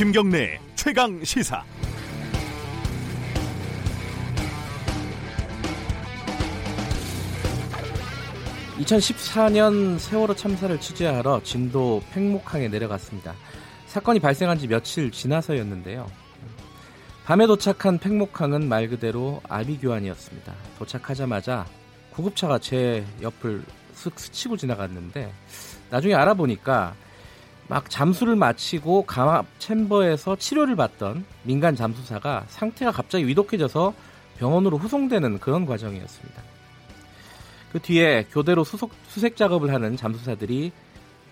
김경래 최강 시사. (2014년) 세월호 참사를 취재하러 진도 팽목항에 내려갔습니다. 사건이 발생한 지 며칠 지나서였는데요. 밤에 도착한 팽목항은 말 그대로 아비규환이었습니다. 도착하자마자 구급차가 제 옆을 슥 스치고 지나갔는데 나중에 알아보니까 막 잠수를 마치고 감압 챔버에서 치료를 받던 민간 잠수사가 상태가 갑자기 위독해져서 병원으로 후송되는 그런 과정이었습니다. 그 뒤에 교대로 수속, 수색 작업을 하는 잠수사들이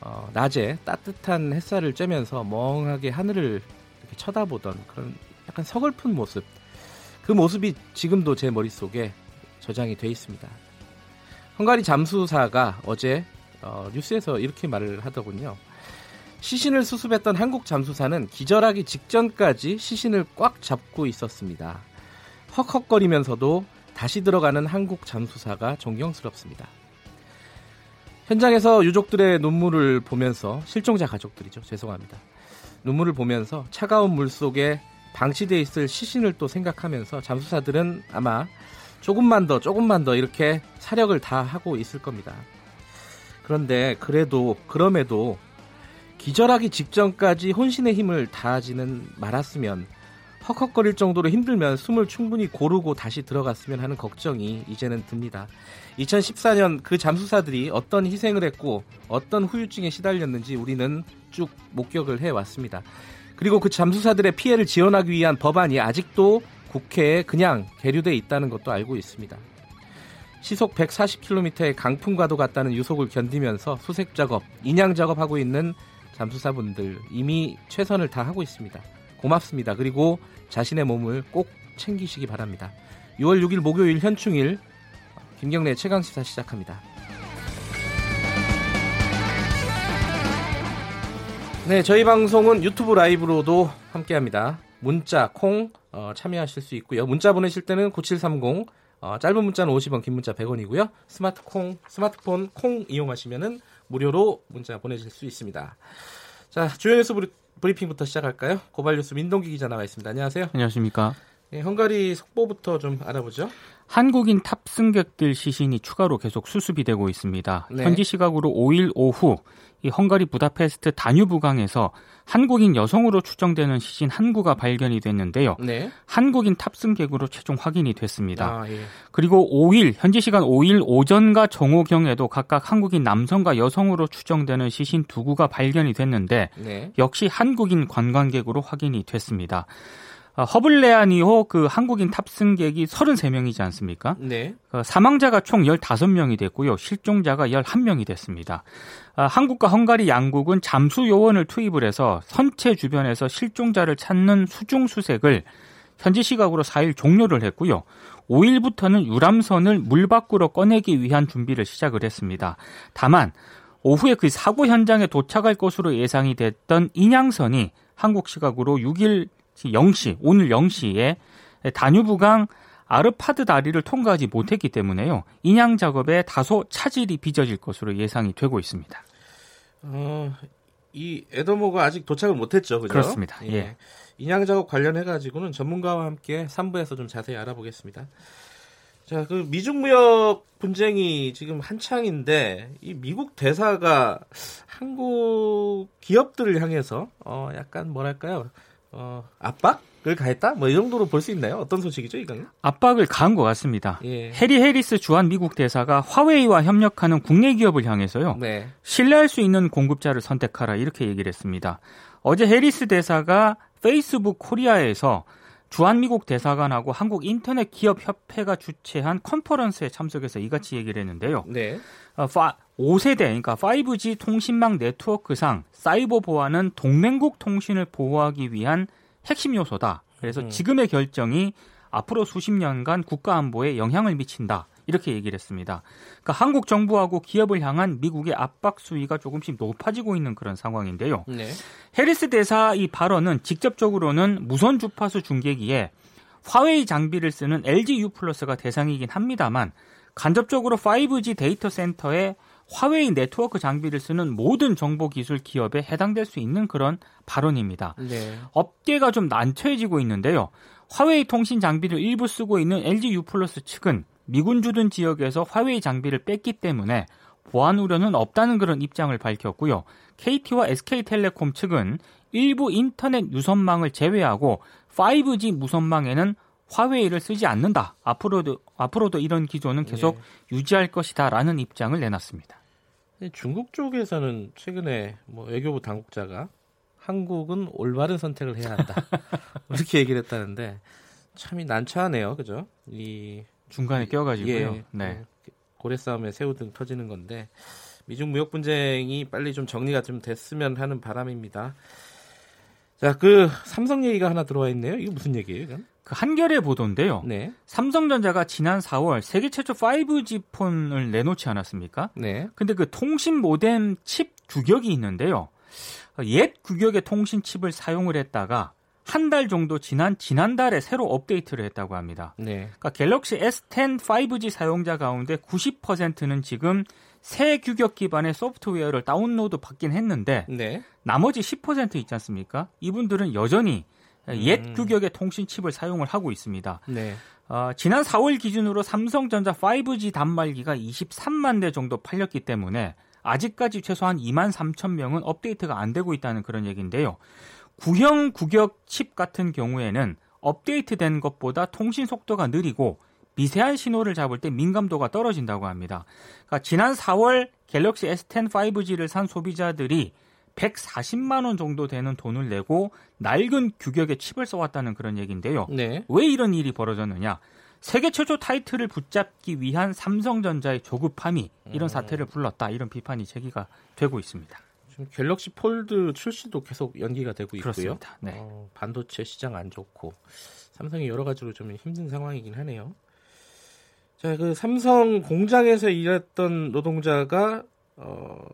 어, 낮에 따뜻한 햇살을 쬐면서 멍하게 하늘을 이렇게 쳐다보던 그런 약간 서글픈 모습. 그 모습이 지금도 제 머릿속에 저장이 돼 있습니다. 헝가리 잠수사가 어제 어, 뉴스에서 이렇게 말을 하더군요. 시신을 수습했던 한국 잠수사는 기절하기 직전까지 시신을 꽉 잡고 있었습니다. 헉헉거리면서도 다시 들어가는 한국 잠수사가 존경스럽습니다. 현장에서 유족들의 눈물을 보면서 실종자 가족들이죠. 죄송합니다. 눈물을 보면서 차가운 물 속에 방치돼 있을 시신을 또 생각하면서 잠수사들은 아마 조금만 더 조금만 더 이렇게 사력을 다 하고 있을 겁니다. 그런데 그래도 그럼에도 기절하기 직전까지 혼신의 힘을 다하지는 말았으면 헉헉거릴 정도로 힘들면 숨을 충분히 고르고 다시 들어갔으면 하는 걱정이 이제는 듭니다. 2014년 그 잠수사들이 어떤 희생을 했고 어떤 후유증에 시달렸는지 우리는 쭉 목격을 해왔습니다. 그리고 그 잠수사들의 피해를 지원하기 위한 법안이 아직도 국회에 그냥 계류돼 있다는 것도 알고 있습니다. 시속 140km의 강풍과도 같다는 유속을 견디면서 수색 작업, 인양 작업하고 있는 잠수사분들 이미 최선을 다하고 있습니다. 고맙습니다. 그리고 자신의 몸을 꼭 챙기시기 바랍니다. 6월 6일 목요일 현충일 김경래 최강 시사 시작합니다. 네, 저희 방송은 유튜브 라이브로도 함께합니다. 문자, 콩 어, 참여하실 수 있고요. 문자 보내실 때는 9730 어, 짧은 문자는 50원, 긴 문자 100원이고요. 스마트 콩, 스마트폰 콩 이용하시면은 무료로 문자 보내실 수 있습니다. 자, 주요 뉴스 브리핑부터 시작할까요? 고발 뉴스 민동기 기자 나와 있습니다. 안녕하세요. 안녕하십니까. 네, 헝가리 속보부터 좀 알아보죠. 한국인 탑승객들 시신이 추가로 계속 수습이 되고 있습니다. 네. 현지 시각으로 5일 오후 이 헝가리 부다페스트 다뉴브강에서 한국인 여성으로 추정되는 시신 한 구가 발견이 됐는데요. 네. 한국인 탑승객으로 최종 확인이 됐습니다. 아, 예. 그리고 5일 현지 시간 5일 오전과 정오경에도 각각 한국인 남성과 여성으로 추정되는 시신 두 구가 발견이 됐는데 네. 역시 한국인 관광객으로 확인이 됐습니다. 어, 허블레아니호 그 한국인 탑승객이 33명이지 않습니까? 네. 어, 사망자가 총 15명이 됐고요. 실종자가 11명이 됐습니다. 어, 한국과 헝가리 양국은 잠수 요원을 투입을 해서 선체 주변에서 실종자를 찾는 수중 수색을 현지 시각으로 4일 종료를 했고요. 5일부터는 유람선을 물 밖으로 꺼내기 위한 준비를 시작을 했습니다. 다만 오후에 그 사고 현장에 도착할 것으로 예상이 됐던 인양선이 한국 시각으로 6일 0시, 오늘 0시에 다뉴브강 아르파드 다리를 통과하지 못했기 때문에요. 인양 작업에 다소 차질이 빚어질 것으로 예상이 되고 있습니다. 어, 이 에더모가 아직 도착을 못했죠, 그죠? 그렇습니다. 예. 예. 인양 작업 관련해 가지고는 전문가와 함께 3부에서 좀 자세히 알아보겠습니다. 자, 그 미중 무역 분쟁이 지금 한창인데 이 미국 대사가 한국 기업들을 향해서 어 약간 뭐랄까요? 어, 압박을 가했다? 뭐 이 정도로 볼 수 있나요? 어떤 소식이죠, 이건? 압박을 가한 것 같습니다. 예. 해리 해리스 주한 미국 대사가 화웨이와 협력하는 국내 기업을 향해서요. 네. 신뢰할 수 있는 공급자를 선택하라 이렇게 얘기를 했습니다. 어제 해리스 대사가 페이스북 코리아에서 주한미국 대사관하고 한국 인터넷 기업 협회가 주최한 컨퍼런스에 참석해서 이같이 얘기를 했는데요. 네. 어, 5세대 그러니까 5G 통신망 네트워크상 사이버 보안은 동맹국 통신을 보호하기 위한 핵심 요소다. 그래서 음. 지금의 결정이 앞으로 수십 년간 국가 안보에 영향을 미친다. 이렇게 얘기를 했습니다. 그러니까 한국 정부하고 기업을 향한 미국의 압박 수위가 조금씩 높아지고 있는 그런 상황인데요. 네. 해리스 대사 이 발언은 직접적으로는 무선 주파수 중계기에 화웨이 장비를 쓰는 LG U 플러스가 대상이긴 합니다만 간접적으로 5G 데이터 센터에 화웨이 네트워크 장비를 쓰는 모든 정보 기술 기업에 해당될 수 있는 그런 발언입니다. 네. 업계가 좀 난처해지고 있는데요. 화웨이 통신 장비를 일부 쓰고 있는 LG U 플러스 측은 미군 주둔 지역에서 화웨이 장비를 뺐기 때문에 보안 우려는 없다는 그런 입장을 밝혔고요. KT와 SK텔레콤 측은 일부 인터넷 유선망을 제외하고 5G 무선망에는 화웨이를 쓰지 않는다. 앞으로도 앞으로도 이런 기조는 계속 네. 유지할 것이다라는 입장을 내놨습니다. 중국 쪽에서는 최근에 뭐 외교부 당국자가 한국은 올바른 선택을 해야 한다 이렇게 얘기를 했다는데 참이 난처하네요, 그죠? 이 중간에 껴가지고요. 예, 네. 그 고래 싸움에 새우등 터지는 건데 미중 무역 분쟁이 빨리 좀 정리가 좀 됐으면 하는 바람입니다. 자, 그 삼성 얘기가 하나 들어와 있네요. 이거 무슨 얘기예요, 이건? 그 한겨레 보도인데요. 네. 삼성전자가 지난 4월 세계 최초 5G 폰을 내놓지 않았습니까? 네. 근데 그 통신 모뎀 칩 규격이 있는데요. 옛 규격의 통신 칩을 사용을 했다가 한 달 정도 지난 지난달에 새로 업데이트를 했다고 합니다. 네. 그러니까 갤럭시 S10 5G 사용자 가운데 90%는 지금 새 규격 기반의 소프트웨어를 다운로드 받긴 했는데 네. 나머지 10% 있지 않습니까? 이분들은 여전히 옛 음. 규격의 통신 칩을 사용을 하고 있습니다. 네. 어, 지난 4월 기준으로 삼성전자 5G 단말기가 23만 대 정도 팔렸기 때문에 아직까지 최소한 2만 3천 명은 업데이트가 안 되고 있다는 그런 얘기인데요. 구형 규격 칩 같은 경우에는 업데이트된 것보다 통신 속도가 느리고 미세한 신호를 잡을 때 민감도가 떨어진다고 합니다. 그러니까 지난 4월 갤럭시 S10 5G를 산 소비자들이 140만 원 정도 되는 돈을 내고 낡은 규격의 칩을 써왔다는 그런 얘기인데요. 네. 왜 이런 일이 벌어졌느냐? 세계 최초 타이틀을 붙잡기 위한 삼성전자의 조급함이 이런 음. 사태를 불렀다. 이런 비판이 제기가 되고 있습니다. 지금 갤럭시 폴드 출시도 계속 연기가 되고 있고요. 그렇습니다. 네. 어, 반도체 시장 안 좋고 삼성이 여러 가지로 좀 힘든 상황이긴 하네요. 자, 그 삼성 공장에서 일했던 노동자가 어,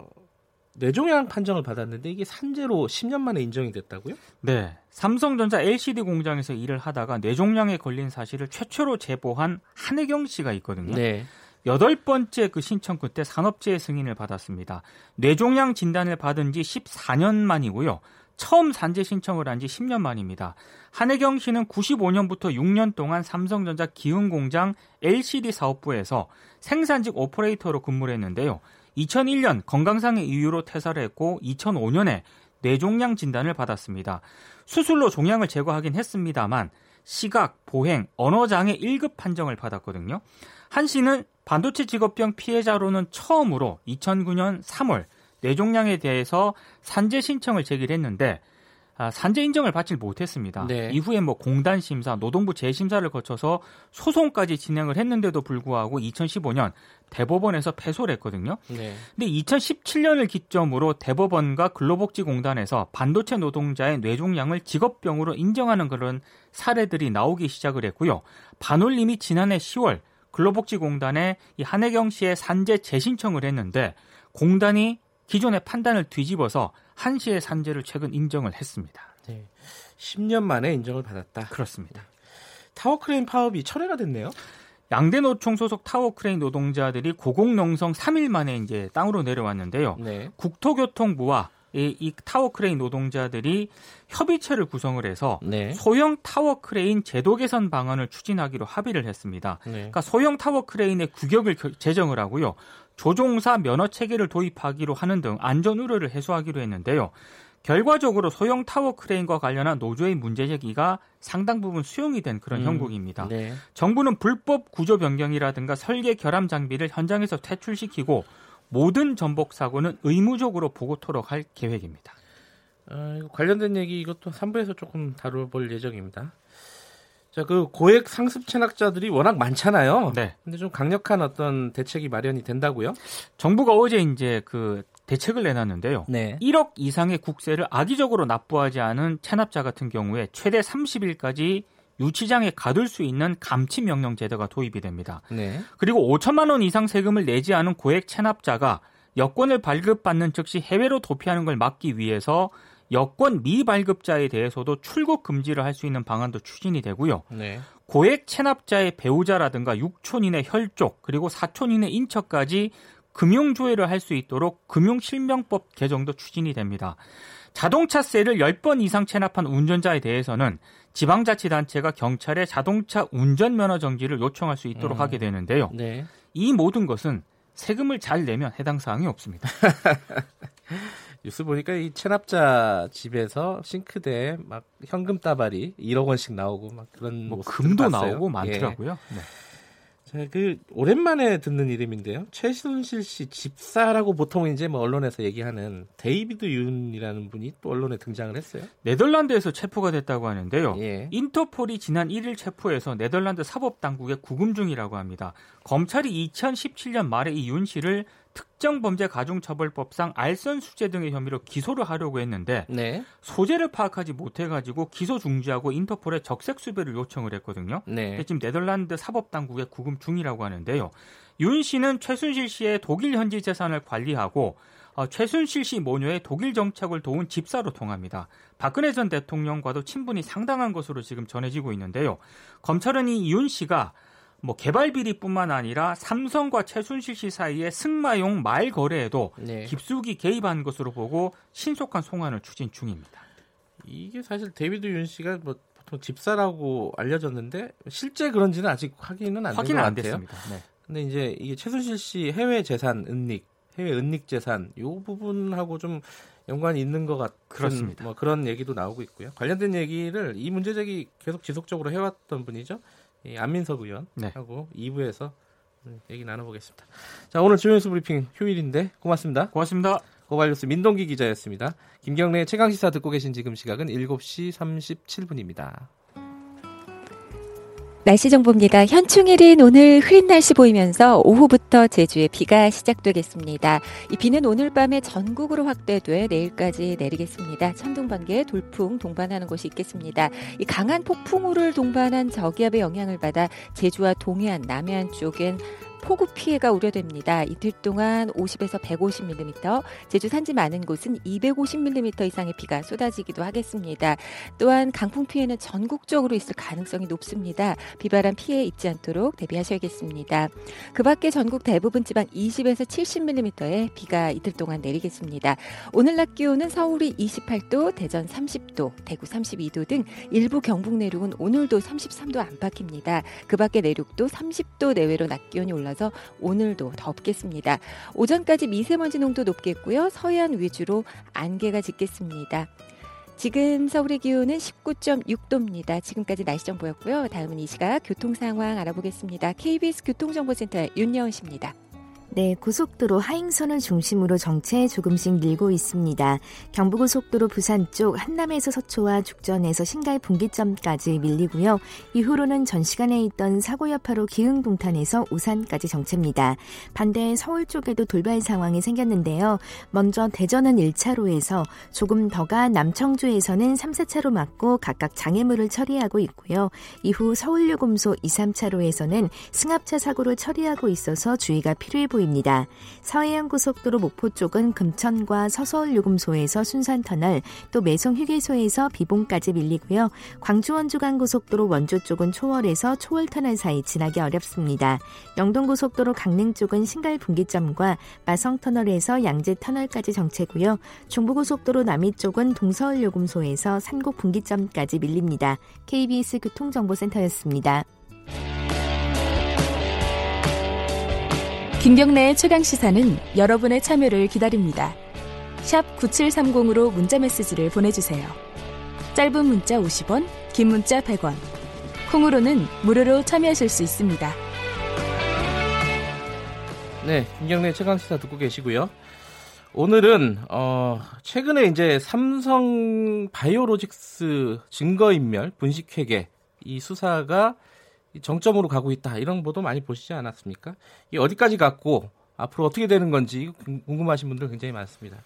뇌종양 판정을 받았는데 이게 산재로 10년 만에 인정이 됐다고요? 네. 삼성전자 LCD 공장에서 일을 하다가 뇌종양에 걸린 사실을 최초로 제보한 한혜경 씨가 있거든요. 네. 여덟 번째 그 신청 끝에 산업재해 승인을 받았습니다. 뇌종양 진단을 받은 지 14년 만이고요. 처음 산재 신청을 한 지 10년 만입니다. 한혜경 씨는 95년부터 6년 동안 삼성전자 기흥공장 LCD 사업부에서 생산직 오퍼레이터로 근무를 했는데요. 2001년 건강상의 이유로 퇴사를 했고 2005년에 뇌종양 진단을 받았습니다. 수술로 종양을 제거하긴 했습니다만 시각, 보행, 언어장애 1급 판정을 받았거든요. 한 씨는 반도체 직업병 피해자로는 처음으로 2009년 3월 뇌종양에 대해서 산재 신청을 제기했는데 아, 산재 인정을 받지 못했습니다. 네. 이후에 뭐 공단 심사, 노동부 재심사를 거쳐서 소송까지 진행을 했는데도 불구하고 2015년 대법원에서 패소를 했거든요. 네. 근데 2017년을 기점으로 대법원과 근로복지공단에서 반도체 노동자의 뇌종양을 직업병으로 인정하는 그런 사례들이 나오기 시작을 했고요. 반올림이 지난해 10월 근로복지공단에 이 한혜경 씨의 산재 재신청을 했는데 공단이 기존의 판단을 뒤집어서 한시의 산재를 최근 인정을 했습니다. 네. 10년 만에 인정을 받았다. 그렇습니다. 타워 크레인 파업이 철회가 됐네요. 양대 노총 소속 타워 크레인 노동자들이 고공농성 3일 만에 이제 땅으로 내려왔는데요. 네. 국토교통부와 이, 이, 타워 크레인 노동자들이 협의체를 구성을 해서 네. 소형 타워 크레인 제도 개선 방안을 추진하기로 합의를 했습니다. 네. 그러니까 소형 타워 크레인의 규격을 제정을 하고요. 조종사 면허 체계를 도입하기로 하는 등 안전 우려를 해소하기로 했는데요. 결과적으로 소형 타워 크레인과 관련한 노조의 문제 제기가 상당 부분 수용이 된 그런 음, 형국입니다. 네. 정부는 불법 구조 변경이라든가 설계 결함 장비를 현장에서 퇴출시키고 모든 전복 사고는 의무적으로 보고토록 할 계획입니다. 어, 관련된 얘기 이것도 3부에서 조금 다뤄볼 예정입니다. 자, 그 고액 상습 체납자들이 워낙 많잖아요. 네. 근데 좀 강력한 어떤 대책이 마련이 된다고요? 정부가 어제 이제 그 대책을 내놨는데요. 네. 1억 이상의 국세를 악의적으로 납부하지 않은 체납자 같은 경우에 최대 30일까지 유치장에 가둘 수 있는 감치 명령 제도가 도입이 됩니다. 네. 그리고 5천만 원 이상 세금을 내지 않은 고액 체납자가 여권을 발급받는 즉시 해외로 도피하는 걸 막기 위해서 여권 미발급자에 대해서도 출국 금지를 할 수 있는 방안도 추진이 되고요. 네. 고액 체납자의 배우자라든가 육촌인의 혈족 그리고 사촌인의 인척까지 금융 조회를 할 수 있도록 금융 실명법 개정도 추진이 됩니다. 자동차세를 10번 이상 체납한 운전자에 대해서는 지방자치단체가 경찰에 자동차 운전면허 정지를 요청할 수 있도록 음. 하게 되는데요. 네. 이 모든 것은 세금을 잘 내면 해당 사항이 없습니다. 뉴스 보니까 이 체납자 집에서 싱크대에 막 현금 따발이 1억 원씩 나오고 막 그런 뭐 금도 봤어요. 나오고 많더라고요. 예. 네. 자, 그 오랜만에 듣는 이름인데요. 최순실 씨 집사라고 보통 이제 뭐 언론에서 얘기하는 데이비드 윤이라는 분이 또 언론에 등장을 했어요. 네덜란드에서 체포가 됐다고 하는데요. 예. 인터폴이 지난 1일 체포해서 네덜란드 사법 당국에 구금 중이라고 합니다. 검찰이 2017년 말에 이 윤 씨를 특정 범죄 가중처벌법상 알선 수재 등의 혐의로 기소를 하려고 했는데 네. 소재를 파악하지 못해가지고 기소 중지하고 인터폴에 적색 수배를 요청을 했거든요. 네. 지금 네덜란드 사법 당국에 구금 중이라고 하는데요. 윤 씨는 최순실 씨의 독일 현지 재산을 관리하고 어, 최순실 씨 모녀의 독일 정착을 도운 집사로 통합니다. 박근혜 전 대통령과도 친분이 상당한 것으로 지금 전해지고 있는데요. 검찰은 이 윤 씨가 뭐 개발 비리뿐만 아니라 삼성과 최순실 씨 사이의 승마용 말 거래에도 네. 깊숙이 개입한 것으로 보고 신속한 송환을 추진 중입니다. 이게 사실 데이비드 윤 씨가 뭐 보통 집사라고 알려졌는데 실제 그런지는 아직 확인은 안 확인은 안 됐습니다. 네. 근데 이제 이게 최순실 씨 해외 재산 은닉, 해외 은닉 재산 요 부분하고 좀 연관이 있는 것 같은 그렇습니다. 뭐 그런 얘기도 나오고 있고요. 관련된 얘기를 이 문제 제기 계속 지속적으로 해왔던 분이죠. 이 안민석 의원하고 네. 2부에서 얘기 나눠보겠습니다. 자, 오늘 주요뉴스 브리핑 휴일인데 고맙습니다. 고맙습니다. 고발뉴스 민동기 기자였습니다. 김경래 최강 시사 듣고 계신 지금 시각은 7시 37분입니다. 날씨 정보입니다. 현충일인 오늘 흐린 날씨 보이면서 오후부터 제주에 비가 시작되겠습니다. 이 비는 오늘 밤에 전국으로 확대돼 내일까지 내리겠습니다. 천둥, 번개, 돌풍 동반하는 곳이 있겠습니다. 이 강한 폭풍우를 동반한 저기압의 영향을 받아 제주와 동해안, 남해안 쪽엔 폭우 피해가 우려됩니다. 이틀 동안 50에서 150mm, 제주 산지 많은 곳은 250mm 이상의 비가 쏟아지기도 하겠습니다. 또한 강풍 피해는 전국적으로 있을 가능성이 높습니다. 비바람 피해 입지 않도록 대비하셔야겠습니다. 그 밖에 전국 대부분 지방 20에서 70mm의 비가 이틀 동안 내리겠습니다. 오늘 낮 기온은 서울이 28도, 대전 30도, 대구 32도 등 일부 경북 내륙은 오늘도 33도 안팎입니다. 그 밖에 내륙도 30도 내외로 낮 기온이 올라 따라서 오늘도 덥겠습니다. 오전까지 미세먼지 농도 높겠고요. 서해안 위주로 안개가 짙겠습니다. 지금 서울의 기온은 19.6도입니다. 지금까지 날씨 좀 보였고요. 다음은 이 시각 교통 상황 알아보겠습니다. KBS 교통정보센터의 윤여은 씨입니다. 네, 고속도로 하행선을 중심으로 정체 조금씩 늘고 있습니다. 경부고속도로 부산 쪽 한남에서 서초와 죽전에서 신갈 분기점까지 밀리고요. 이후로는 전 시간에 있던 사고 여파로 기흥동탄에서 우산까지 정체입니다. 반대 서울 쪽에도 돌발 상황이 생겼는데요. 먼저 대전은 1차로에서 조금 더가 남청주에서는 3, 4차로 막고 각각 장애물을 처리하고 있고요. 이후 서울요금소 2, 3차로에서는 승합차 사고를 처리하고 있어서 주의가 필요해 보입니다. 보입니다. 서해안 고속도로 목포 쪽은 금천과 서서울 요금소에서 순산터널, 또 매송 휴게소에서 비봉까지 밀리고요. 광주 원주 간 고속도로 원주 쪽은 초월에서 초월터널 사이 지나기 어렵습니다. 영동 고속도로 강릉 쪽은 신갈 분기점과 마성터널에서 양재터널까지 정체고요. 중부고속도로 남이 쪽은 동서울 요금소에서 산곡 분기점까지 밀립니다. KBS 교통정보센터였습니다. 김경래의 최강 시사는 여러분의 참여를 기다립니다. 9730으로 문자 메시지를 보내주세요. 짧은 문자 50원, 긴 문자 100원. 콩으로는 무료로 참여하실 수 있습니다. 네, 김경래 최강 시사 듣고 계시고요. 오늘은 어 최근에 이제 삼성 바이오로직스 증거인멸 분식회계 이 수사가 정점으로 가고 있다 이런 보도 많이 보시지 않았습니까? 이 어디까지 갔고 앞으로 어떻게 되는 건지 궁금하신 분들 굉장히 많습니다.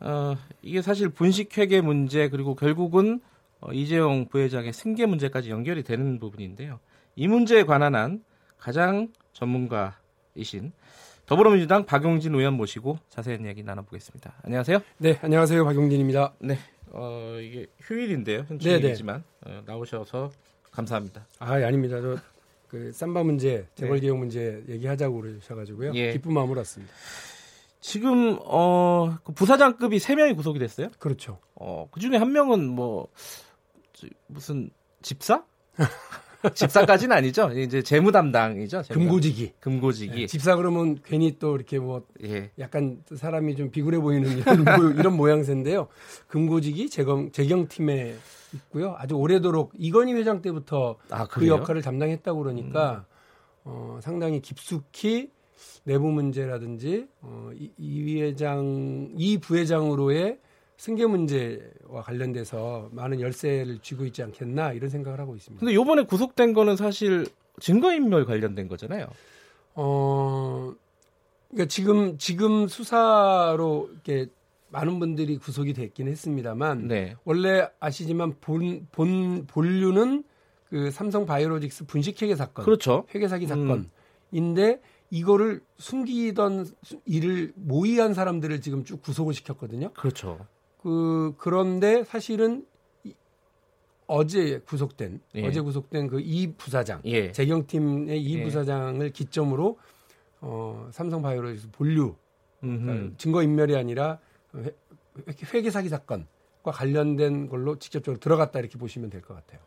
어, 이게 사실 분식회계 문제 그리고 결국은 어, 이재용 부회장의 승계 문제까지 연결이 되는 부분인데요. 이 문제에 관한 한 가장 전문가이신 더불어민주당 박용진 의원 모시고 자세한 이야기 나눠보겠습니다. 안녕하세요. 네, 안녕하세요. 박용진입니다. 네, 어, 이게 휴일인데요. 현충일이지만 네, 네. 어, 나오셔서 감사합니다. 아, 예, 아닙니다. 저그 쌈바 문제, 재벌 개혁 문제 얘기하자고 그러셔가지고요. 예. 기쁜 마음으로 왔습니다. 지금 어그 부사장급이 세 명이 구속이 됐어요. 그렇죠. 어그 중에 한 명은 뭐 저, 무슨 집사? 집사까지는 아니죠. 이제 재무 담당이죠. 재무 금고지기. 금고지기. 네, 집사 그러면 괜히 또 이렇게 뭐 예. 약간 사람이 좀 비굴해 보이는 이런, 모- 이런 모양새인데요. 금고지기 재경 재경팀에 있고요. 아주 오래도록 이건희 회장 때부터 아, 그? 역할을 담당했다고 그러니까 어, 상당히 깊숙이 내부 문제라든지 어, 이, 이 회장 이 부회장으로의 승계 문제와 관련돼서 많은 열쇠를 쥐고 있지 않겠나 이런 생각을 하고 있습니다. 근데 요번에 구속된 거는 사실 증거인멸 관련된 거잖아요. 어, 그러니까 지금 지금 수사로 이렇게 많은 분들이 구속이 됐긴 했습니다만 네. 원래 아시지만 본 본 본류는 그 삼성 바이오로직스 분식회계 사건, 그렇죠. 회계 사기 음. 사건인데 이거를 숨기던 수- 일을 모의한 사람들을 지금 쭉 구속을 시켰거든요. 그렇죠. 그 그런데 사실은 이- 어제 구속된 예. 어제 구속된 그 이 부사장 예. 재경팀의 이 예. 부사장을 기점으로 어, 삼성바이오로직스 본류. 그러니까 증거 인멸이 아니라 회, 회계 사기 사건과 관련된 걸로 직접적으로 들어갔다 이렇게 보시면 될 것 같아요.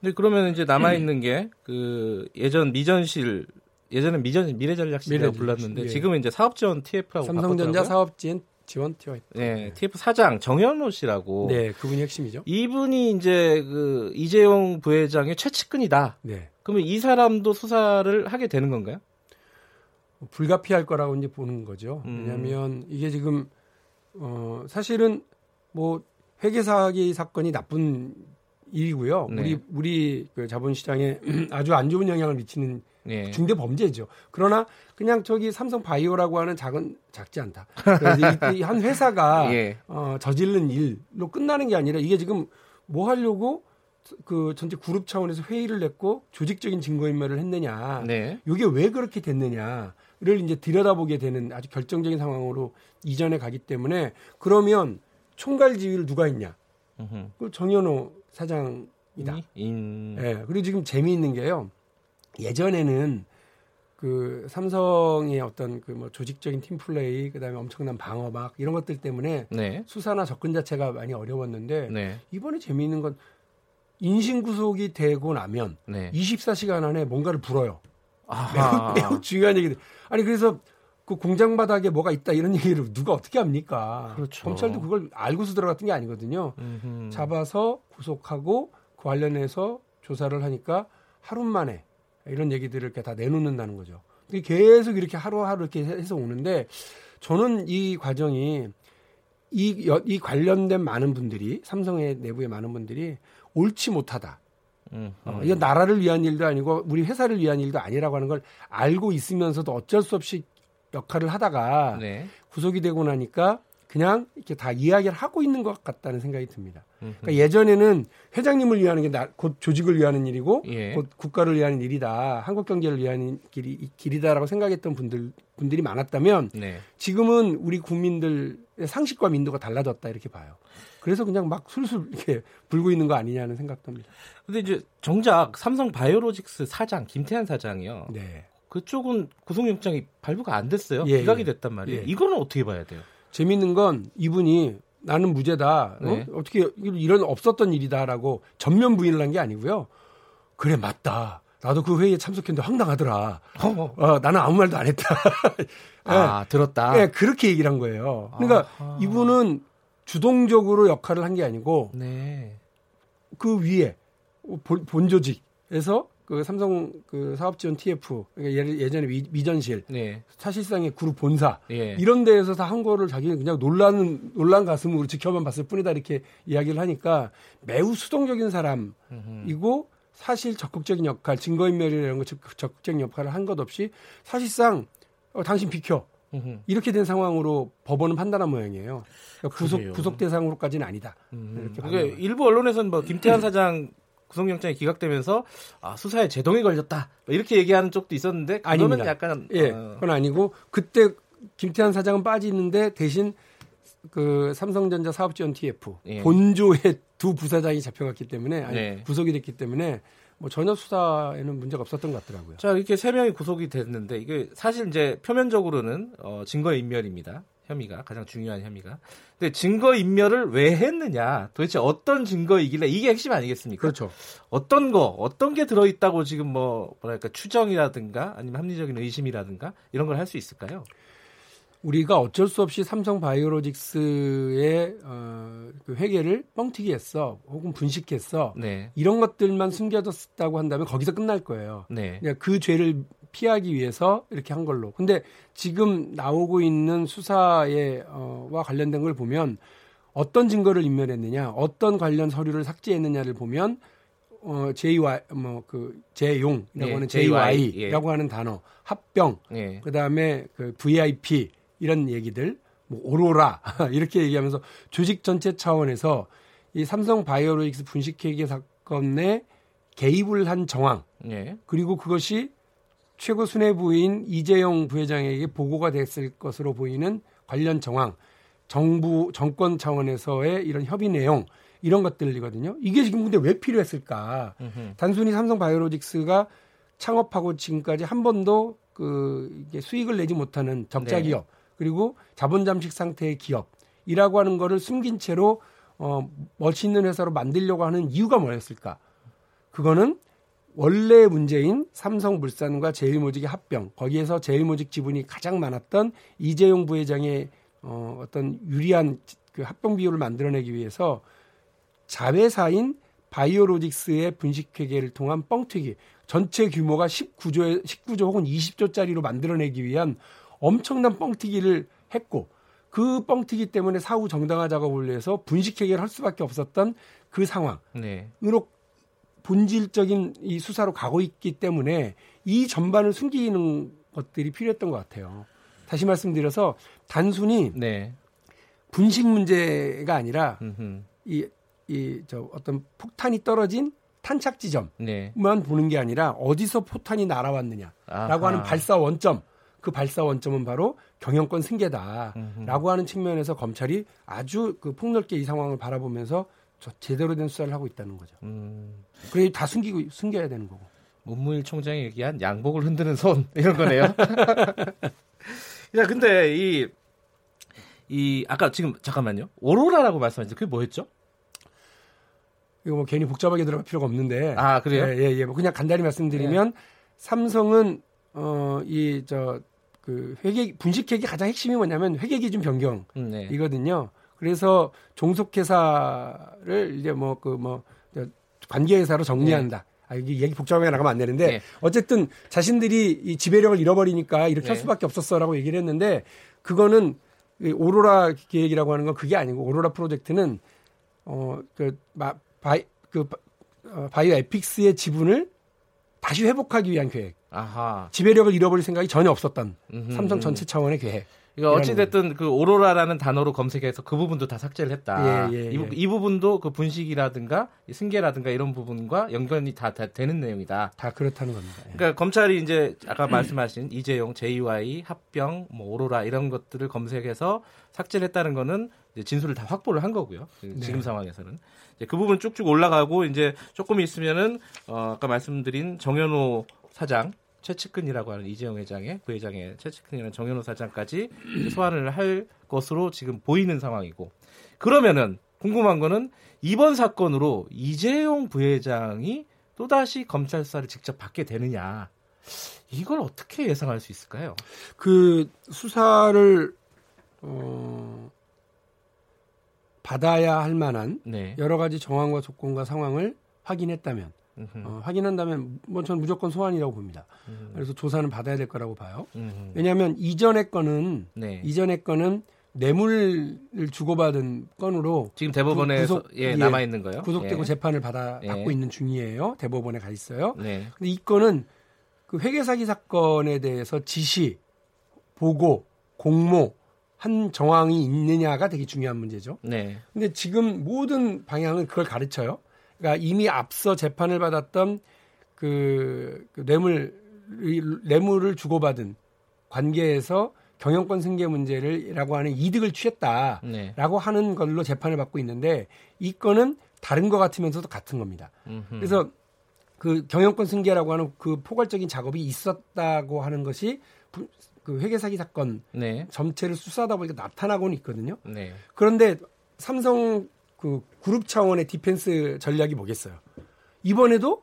근데 그러면 이제 남아 있는 게그 예전 미전실 예전에 미전 미래전략실이라고 미래전략실, 불렀는데 예. 지금은 이제 사업지원 TF라고 삼성전자 바꿨더라고요. 사업 지원 지원 티어 네, TF 사장 정현호 씨라고. 네, 그분이 핵심이죠. 이분이 이제 그 이재용 부회장의 최측근이다. 네. 그러면 이 사람도 수사를 하게 되는 건가요? 불가피할 거라고 이제 보는 거죠. 음. 왜냐하면 이게 지금 어 사실은 뭐 회계 사기 사건이 나쁜 일이고요. 네. 우리 우리 그 자본시장에 아주 안 좋은 영향을 미치는 예. 중대 범죄죠. 그러나 그냥 저기 삼성 바이오라고 하는 작은 작지 않다. 그래서 이- 이한 회사가 예. 어, 저지른 일로 끝나는 게 아니라 이게 지금 뭐 하려고 그 전체 그룹 차원에서 회의를 냈고 조직적인 증거인멸을 했느냐. 네. 이게 왜 그렇게 됐느냐를 이제 들여다보게 되는 아주 결정적인 상황으로 이전에 가기 때문에 그러면 총괄 지휘를 누가 했냐? 그 정현호 사장이다. 인. 예. 그리고 지금 재미있는 게요. 예전에는 그 삼성의 어떤 그 뭐 조직적인 팀 플레이, 그다음에 엄청난 방어막 이런 것들 때문에 네. 수사나 접근 자체가 많이 어려웠는데 네. 이번에 재미있는 건 인신 구속이 되고 나면 네. 24시간 안에 뭔가를 불어요. 아하. 매우 중요한 얘기들. 아니 그래서 그 공장 바닥에 뭐가 있다 이런 얘기를 누가 어떻게 합니까? 그렇죠. 검찰도 그걸 알고서 들어갔던 게 아니거든요. 음흠. 잡아서 구속하고 그 관련해서 조사를 하니까 하루 만에 이런 얘기들을 이렇게 다 내놓는다는 거죠. 계속 이렇게 하루하루 이렇게 해서 오는데 저는 이 과정이 이, 여- 이 관련된 많은 분들이 삼성의 내부의 많은 분들이 옳지 못하다. 음, 어, 음. 이건 나라를 위한 일도 아니고 우리 회사를 위한 일도 아니라고 하는 걸 알고 있으면서도 어쩔 수 없이 역할을 하다가 네. 구속이 되고 나니까 그냥 이렇게 다 이야기를 하고 있는 것 같다는 생각이 듭니다. 그러니까 예전에는 회장님을 위하는 게곧 조직을 위하는 일이고 예. 곧 국가를 위하는 일이다, 한국 경제를 위한 길이, 길이다라고 생각했던 분들 분들이 많았다면 네. 지금은 우리 국민들의 상식과 민도가 달라졌다 이렇게 봐요. 그래서 그냥 막 술술 이렇게 불고 있는 거 아니냐는 생각도 합니다. 근데 이제 정작 삼성 바이오로직스 사장 김태한 사장이요. 네. 그쪽은 구속영장이 발부가 안 됐어요. 예, 기각이 예. 됐단 말이에요. 예. 이거는 어떻게 봐야 돼요? 재밌는 건 이분이 나는 무죄다. 어? 네. 어떻게 이런 없었던 일이다라고 전면 부인을 한 게 아니고요. 그래 맞다. 나도 그 회의에 참석했는데 황당하더라. 어, 나는 아무 말도 안 했다. 아, 들었다. 네, 그렇게 얘기를 한 거예요. 그러니까 아하. 이분은 주동적으로 역할을 한 게 아니고 네. 그 위에 본, 본조직에서 그 삼성 그 사업지원 TF 그러니까 예를- 예전에 미, 미전실 네. 사실상의 그룹 본사 예. 이런 데에서 다 한 거를 자기는 그냥 놀라는 놀란 가슴으로 지켜만 봤을 뿐이다 이렇게 이야기를 하니까 매우 수동적인 사람이고. 사실 적극적인 역할 증거인멸이라는 거 적- 적극적인 역할을 한 것 없이 사실상 어, 당신 비켜. 이렇게 된 상황으로 법원은 판단한 모양이에요. 그러니까 구속. 구속 대상으로까지는 아니다. 음. 이렇게 판단을. 일부 언론에서는 뭐 김태한 사장 구속영장이 기각되면서 아, 수사에 제동이 걸렸다 뭐 이렇게 얘기하는 쪽도 있었는데 그거는. 약간 예, 어, 그건 아니고 그때 김태한 사장은 빠지는데 대신 그 삼성전자 사업지원 TF 예. 본조의 두 부사장이 잡혀갔기 때문에 아니 네. 구속이 됐기 때문에 뭐 전혀 수사에는 문제가 없었던 것 같더라고요. 자 이렇게 세 명이 구속이 됐는데 이게 사실 이제 표면적으로는 어, 증거 인멸입니다. 혐의가 가장 중요한 혐의가. 근데 증거 인멸을 왜 했느냐? 도대체 어떤 증거이길래 이게 핵심 아니겠습니까? 그렇죠. 어떤 거, 어떤 게 들어 있다고 지금 뭐 뭐랄까 추정이라든가 아니면 합리적인 의심이라든가 이런 걸 할 수 있을까요? 우리가 어쩔 수 없이 삼성 바이오로직스의 어, 그 회계를 뻥튀기했어, 혹은 분식했어, 네. 이런 것들만 숨겨졌다고 한다면 거기서 끝날 거예요. 네. 그냥 그 죄를 피하기 위해서 이렇게 한 걸로. 근데 지금 나오고 있는 수사에 어와 관련된 걸 보면 어떤 증거를 인멸했느냐, 어떤 관련 서류를 삭제했느냐를 보면 어 JY 뭐그 재용이라고 예, 하는 JY, JY라고 하는 단어, 합병, 예. 그다음에 그 VIP 이런 얘기들, 뭐 오로라 이렇게 얘기하면서 조직 전체 차원에서 이 삼성 바이오로직스 분식회계 사건에 개입을 한 정황 예. 그리고 그것이 최고 수뇌부인 이재용 부회장에게 보고가 됐을 것으로 보이는 관련 정황, 정부 정권 차원에서의 이런 협의 내용 이런 것들이거든요. 이게 지금 근데 왜 필요했을까? 음흠. 단순히 삼성 바이오로직스가 창업하고 지금까지 한 번도 그 이게 수익을 내지 못하는 적자 네. 기업 그리고 자본 잠식 상태의 기업이라고 하는 거를 숨긴 채로 어 멋있는 회사로 만들려고 하는 이유가 뭐였을까? 그거는 원래 문제인 삼성물산과 제일모직의 합병 거기에서 제일모직 지분이 가장 많았던 이재용 부회장의 어, 어떤 유리한 그 합병 비율을 만들어내기 위해서 자회사인 바이오로직스의 분식회계를 통한 뻥튀기 전체 규모가 19조 19조 혹은 20조짜리로 만들어내기 위한 엄청난 뻥튀기를 했고 그 뻥튀기 때문에 사후 정당화 작업을 위해서 분식회계를 할 수밖에 없었던 그 상황 네. 으로 본질적인 이 수사로 가고 있기 때문에 이 전반을 숨기는 것들이 필요했던 것 같아요. 다시 말씀드려서 단순히 네. 분식 문제가 아니라. 이, 이, 저 어떤 폭탄이 떨어진 탄착 지점만 네. 보는 게 아니라 어디서 포탄이 날아왔느냐라고 아하. 하는 발사 원점. 그 발사 원점은 바로 경영권 승계다라고 음흠. 하는 측면에서 검찰이 아주 그 폭넓게 이 상황을 바라보면서 저 제대로 된 수사를 하고 있다는 거죠. 음. 그래 다 숨기고 숨겨야 되는 거고. 문무일 총장이 얘기한 양복을 흔드는 손 이런 거네요. 야, 근데 이, 이, 아까 지금 잠깐만요. 오로라라고 말씀하셨죠. 그게 뭐였죠? 이거 뭐 괜히 복잡하게 들어갈 필요가 없는데. 아, 그래요? 예, 예, 예. 뭐 그냥 간단히 말씀드리면 삼성은 어, 이, 저, 그 회계, 분식회계 가장 핵심이 뭐냐면 회계 기준 변경이거든요. 음, 네. 그래서 종속회사를 이제 뭐 그 뭐 관계회사로 정리한다. 아, 이게 얘기 복잡하게 나가면 안 되는데 네. 어쨌든 자신들이 이 지배력을 잃어버리니까 이렇게 할 네. 수밖에 없었어라고 얘기를 했는데 그거는 이 오로라 계획이라고 하는 건 그게 아니고 오로라 프로젝트는 어그 바이 그 바- 어, 바이오 에피스의 지분을 다시 회복하기 위한 계획. 아하. 지배력을 잃어버릴 생각이 전혀 없었던 음흠, 삼성 음. 전체 차원의 계획. 이거 어찌 됐든 그 오로라라는 단어로 검색해서 그 부분도 다 삭제를 했다. 예, 예, 이, 부- 예. 이 부분도 그 분식이라든가 이 승계라든가 이런 부분과 연관이 다, 다 되는 내용이다. 다 그렇다는 겁니다. 예. 그러니까 검찰이 이제 아까 말씀하신 이재용, JY, 합병, 뭐 오로라 이런 것들을 검색해서 삭제를 했다는 거는 이제 진술을 다 확보를 한 거고요. 그 지금 네. 상황에서는 그 부분 쭉쭉 올라가고 이제 조금 있으면은 어, 아까 말씀드린 정현호 사장 최측근이라고 하는 이재용 회장의 부회장의 최측근이라는 정현호 사장까지 소환을 할 것으로 지금 보이는 상황이고 그러면은 궁금한 거는 이번 사건으로 이재용 부회장이 또다시 검찰 수사를 직접 받게 되느냐 이걸 어떻게 예상할 수 있을까요? 그 수사를 어, 받아야 할 만한 네. 여러 가지 정황과 조건과 상황을 확인했다면 어, 확인한다면 뭐 저는 무조건 소환이라고 봅니다. 음, 그래서 조사는 받아야 될 거라고 봐요. 음흠. 왜냐하면 이전의 건은 네. 이전의 건은 뇌물을 주고받은 건으로 지금 대법원에서 구속- 예, 예, 남아 있는 거요. 구속되고 예. 재판을 받아 예. 받고 있는 중이에요. 대법원에 가 있어요. 네. 근데 이 건은 그 회계 사기 사건에 대해서 지시, 보고, 공모 한 정황이 있느냐가 되게 중요한 문제죠. 네. 근데 지금 모든 방향은 그걸 가르쳐요. 그러니까 이미 앞서 재판을 받았던 그, 그 뇌물 뇌물을 주고받은 관계에서 경영권 승계 문제를라고 하는 이득을 취했다라고 네. 하는 걸로 재판을 받고 있는데 이 건은 다른 것 같으면서도 같은 겁니다. 음흠. 그래서 그 경영권 승계라고 하는 그 포괄적인 작업이 있었다고 하는 것이 부, 그 회계 사기 사건 네. 전체를 수사하다 보니까 나타나고는 있거든요. 네. 그런데 삼성 그 그룹 차원의 디펜스 전략이 뭐겠어요? 이번에도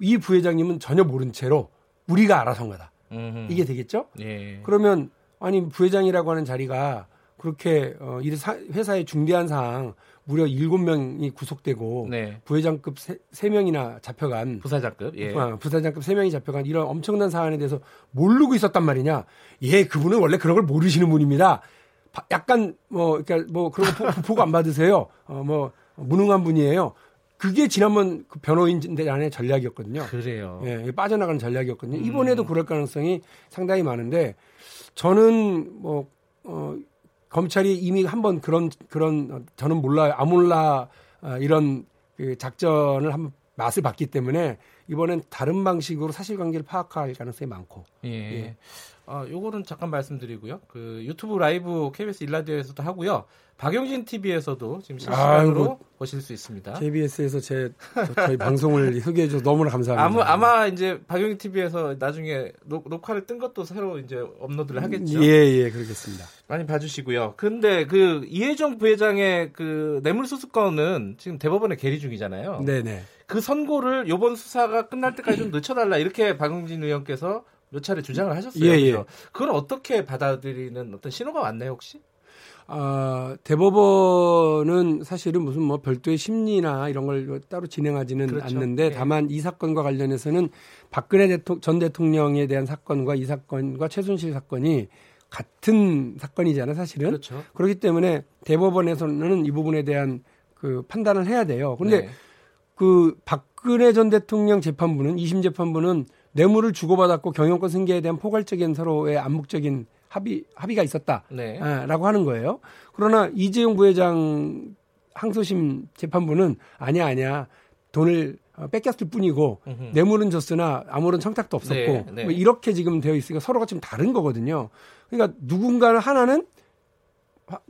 이 부회장님은 전혀 모른 채로 우리가 알아서 한 거다. 음흠. 이게 되겠죠? 예. 그러면 아니 부회장이라고 하는 자리가 그렇게 어, 이 회사의 중대한 사항 무려 7명이 구속되고 네. 부회장급 3, 명이나 잡혀간 부사장급 예. 어, 부사장급 3명이 잡혀간 이런 엄청난 사안에 대해서 모르고 있었단 말이냐. 예, 그분은 원래 그런 걸 모르시는 분입니다. 약간 뭐 그러니까 뭐 그런 거 보고 안 받으세요. 어, 뭐 무능한 분이에요. 그게 지난번 그 변호인단의 전략이었거든요. 그래요. 예, 빠져나가는 전략이었거든요. 음. 이번에도 그럴 가능성이 상당히 많은데 저는 뭐 어, 검찰이 이미 한 번 그런 그런 저는 몰라요. 아몰라 어, 이런 그 작전을 한번 맛을 봤기 때문에 이번엔 다른 방식으로 사실관계를 파악할 가능성이 많고. 예. 예. 아, 요거는 잠깐 말씀드리고요. 그 유튜브 라이브 KBS 일라디오에서도 하고요. 박용진 TV에서도 지금 실시간으로 아이고, 보실 수 있습니다. KBS에서 제 저희 방송을 소개해 줘서 너무나 감사합니다. 아마 아마 이제 박용진 TV에서 나중에 녹, 녹화를 뜬 것도 새로 이제 업로드를 하겠죠. 예, 예, 그러겠습니다. 많이 봐주시고요. 근데 그 이혜정 부회장의 그 뇌물수수권은 지금 대법원에 계리 중이잖아요. 네네. 네. 그 선고를 요번 수사가 끝날 때까지 좀 늦춰달라 이렇게 박용진 의원께서 몇 차례 주장을 하셨어요. 예, 예. 그걸 어떻게 받아들이는 어떤 신호가 왔나요, 혹시? 아, 대법원은 사실은 무슨 뭐 별도의 심리나 이런 걸 따로 진행하지는 그렇죠. 않는데 예. 다만 이 사건과 관련해서는 박근혜 대통, 전 대통령에 대한 사건과 이 사건과 최순실 사건이 같은 사건이잖아요, 사실은. 그렇죠. 그렇기 때문에 대법원에서는 이 부분에 대한 그 판단을 해야 돼요. 근데 네. 그 박근혜 전 대통령 재판부는 2심 재판부는 뇌물을 주고받았고 경영권 승계에 대한 포괄적인 서로의 암묵적인 합의 합의가 있었다라고 네. 아, 하는 거예요. 그러나 이재용 부회장 항소심 재판부는 아니야 아니야 돈을 어, 뺏겼을 뿐이고 으흠. 뇌물은 줬으나 아무런 청탁도 없었고 네, 네. 뭐 이렇게 지금 되어 있으니까 서로가 좀 다른 거거든요. 그러니까 누군가는 하나는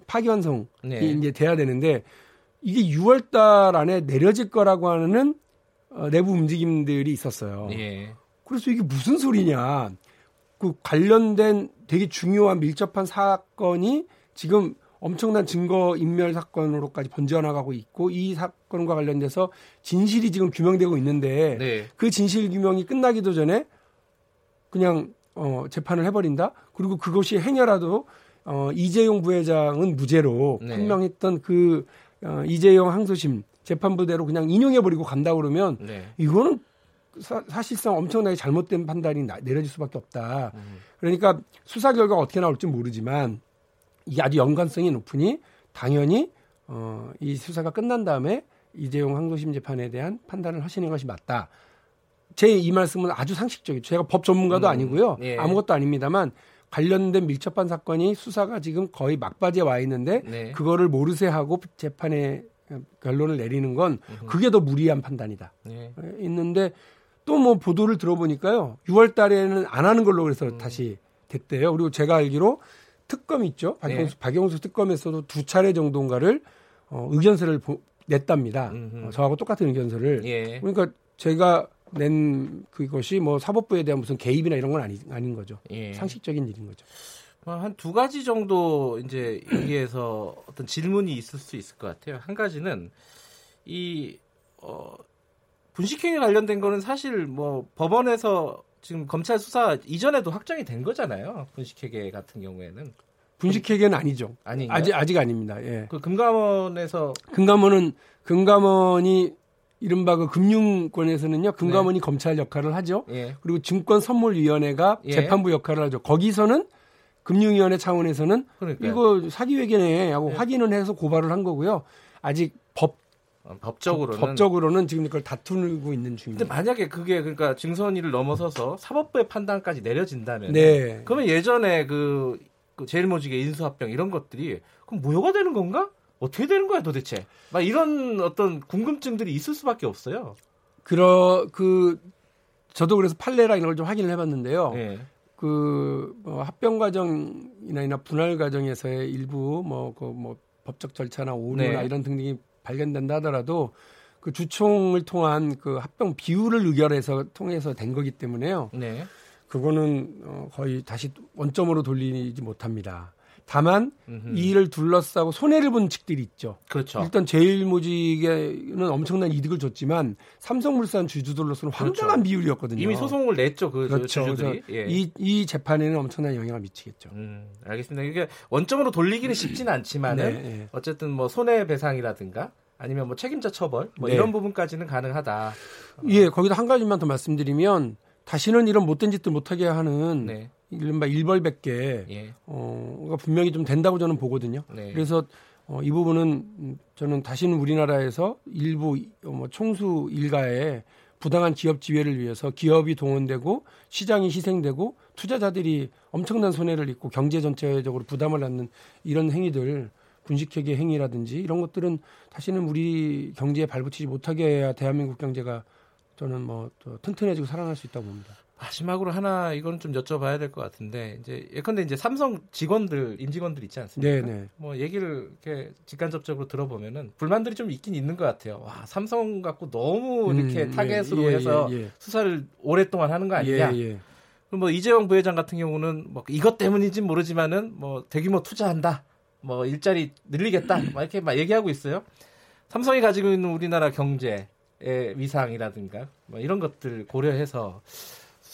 파기환송이 네. 이제 돼야 되는데 이게 6월달 안에 내려질 거라고 하는 어, 내부 움직임들이 있었어요. 예. 그래서 이게 무슨 소리냐. 그 관련된 되게 중요한 밀접한 사건이 지금 엄청난 증거 인멸 사건으로까지 번져나가고 있고 이 사건과 관련돼서 진실이 지금 규명되고 있는데 네. 그 진실 규명이 끝나기도 전에 그냥 어 재판을 해버린다. 그리고 그것이 행여라도 어 이재용 부회장은 무죄로 네. 판명했던 그 어, 이재용 항소심 재판부대로 그냥 인용해버리고 간다 그러면 네. 이거는 사, 실상 엄청나게 잘못된 판단이 나, 내려질 수밖에 없다. 음. 그러니까 수사 결과가 어떻게 나올지 모르지만 이게 아주 연관성이 높으니 당연히 어, 이 수사가 끝난 다음에 이재용 항소심 재판에 대한 판단을 하시는 것이 맞다. 제 이 말씀은 아주 상식적이죠. 제가 법 전문가도 음. 아니고요. 예. 아무것도 아닙니다만 관련된 밀접한 사건이 수사가 지금 거의 막바지에 와 있는데 네. 그거를 모르쇠 하고 재판에 결론을 내리는 건 그게 더 무리한 판단이다. 네. 있는데 또 뭐 보도를 들어보니까요. 6월 달에는 안 하는 걸로 그래서 음. 다시 됐대요. 그리고 제가 알기로 특검 있죠. 박영수, 네. 박영수 특검에서도 두 차례 정도인가를 어, 의견서를 보, 냈답니다. 어, 저하고 똑같은 의견서를. 예. 그러니까 제가 낸 그것이 뭐 사법부에 대한 무슨 개입이나 이런 건 아니, 아닌 거죠. 예. 상식적인 일인 거죠. 뭐한두 가지 정도 이제 여기에서 어떤 질문이 있을 수 있을 것 같아요. 한 가지는 이 어, 분식회계 관련된 거는 사실 뭐 법원에서 지금 검찰 수사 이전에도 확정이 된 거잖아요. 분식회계 같은 경우에는. 분식회계는 아니죠. 아니 아직 아직 아닙니다. 예. 그 금감원에서 금감원은 금감원이 이른바 그 금융권에서는요 금감원이 네. 검찰 역할을 하죠. 예. 그리고 증권선물위원회가 예. 재판부 역할을 하죠. 거기서는 금융위원회 차원에서는 그러니까요. 이거 사기 회계네 하고 예. 확인을 해서 고발을 한 거고요. 아직 법 어, 법적으로는 법적으로는 지금 그걸 다투고 있는 중입니다. 근데 만약에 그게 그러니까 증선위를 넘어서서 사법부의 판단까지 내려진다면 네. 그러면 예전에 그, 그 제일모직의 인수합병 이런 것들이 그럼 무효가 되는 건가? 어떻게 되는 거야 도대체? 막 이런 어떤 궁금증들이 있을 수밖에 없어요. 그러 그 저도 그래서 판례라 이런 걸 좀 확인을 해봤는데요. 네. 그 뭐 합병 과정이나 분할 과정에서의 일부 뭐그뭐 그 뭐 법적 절차나 오류나 네. 이런 등등이 발견된다 하더라도 그 주총을 통한 그 합병 비율을 의결해서 통해서 된 거기 때문에요. 네. 그거는 어, 거의 다시 원점으로 돌리지 못합니다. 다만 음흠. 이 일을 둘러싸고 손해를 본 측들이 있죠. 그렇죠. 일단 제일모직에는 엄청난 이득을 줬지만 삼성물산 주주들로서는 그렇죠. 황당한 그렇죠. 비율이었거든요. 이미 소송을 냈죠. 그 그렇죠. 주주들이. 예. 이, 이 재판에는 엄청난 영향을 미치겠죠. 음, 알겠습니다. 이게 원점으로 돌리기는 쉽지는 않지만은 네, 네. 어쨌든 뭐 손해배상이라든가 아니면 뭐 책임자 처벌 뭐 네. 이런 부분까지는 가능하다. 예, 거기다 한 가지만 더 말씀드리면 다시는 이런 못된 짓들 못하게 하는 네. 이른바 일벌백계 예. 어, 분명히 좀 된다고 저는 보거든요. 네. 그래서 어, 이 부분은 저는 다시는 우리나라에서 일부 어, 뭐 총수 일가에 부당한 기업 지배를 위해서 기업이 동원되고 시장이 희생되고 투자자들이 엄청난 손해를 입고 경제 전체적으로 부담을 갖는 이런 행위들 분식회계 행위라든지 이런 것들은 다시는 우리 경제에 발붙이지 못하게 해야 대한민국 경제가 저는 뭐 튼튼해지고 살아날 수 있다고 봅니다. 마지막으로 하나 이건 좀 여쭤봐야 될 것 같은데 이제 예컨대 이제 삼성 직원들 임직원들 있지 않습니까? 네네. 뭐 얘기를 이렇게 직간접적으로 들어보면은 불만들이 좀 있긴 있는 것 같아요. 와 삼성 갖고 너무 음, 이렇게 예, 타겟으로 예, 해서 예, 예, 수사를 오랫동안 하는 거 아니냐? 예, 예. 뭐 이재용 부회장 같은 경우는 뭐 이것 때문인지 모르지만은 뭐 대규모 투자한다, 뭐 일자리 늘리겠다, 막 이렇게 막 얘기하고 있어요. 삼성이 가지고 있는 우리나라 경제의 위상이라든가 뭐 이런 것들 고려해서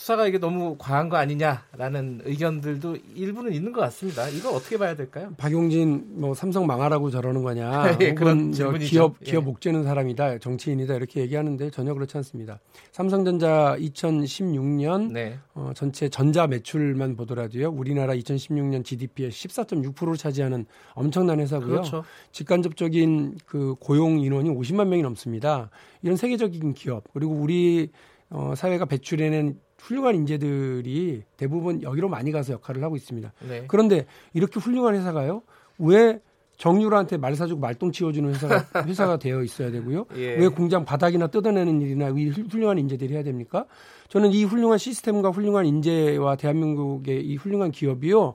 수사가 이게 너무 과한 거 아니냐라는 의견들도 일부는 있는 것 같습니다. 이거 어떻게 봐야 될까요? 박용진 뭐 삼성 망하라고 저러는 거냐? 예, 그런 기업 예. 기업 목재는 사람이다, 정치인이다 이렇게 얘기하는데 전혀 그렇지 않습니다. 삼성전자 2016년 네. 어, 전체 전자 매출만 보더라도요, 우리나라 2016년 GDP의 14.6%를 차지하는 엄청난 회사고요. 그렇죠. 직간접적인 그 고용 인원이 50만 명이 넘습니다. 이런 세계적인 기업 그리고 우리 어, 사회가 배출해낸 훌륭한 인재들이 대부분 여기로 많이 가서 역할을 하고 있습니다. 네. 그런데 이렇게 훌륭한 회사가요? 왜 정유라한테 말 사주고 말똥 치워주는 회사가, 회사가 되어 있어야 되고요? 예. 왜 공장 바닥이나 뜯어내는 일이나 이 훌륭한 인재들이 해야 됩니까? 저는 이 훌륭한 시스템과 훌륭한 인재와 대한민국의 이 훌륭한 기업이요.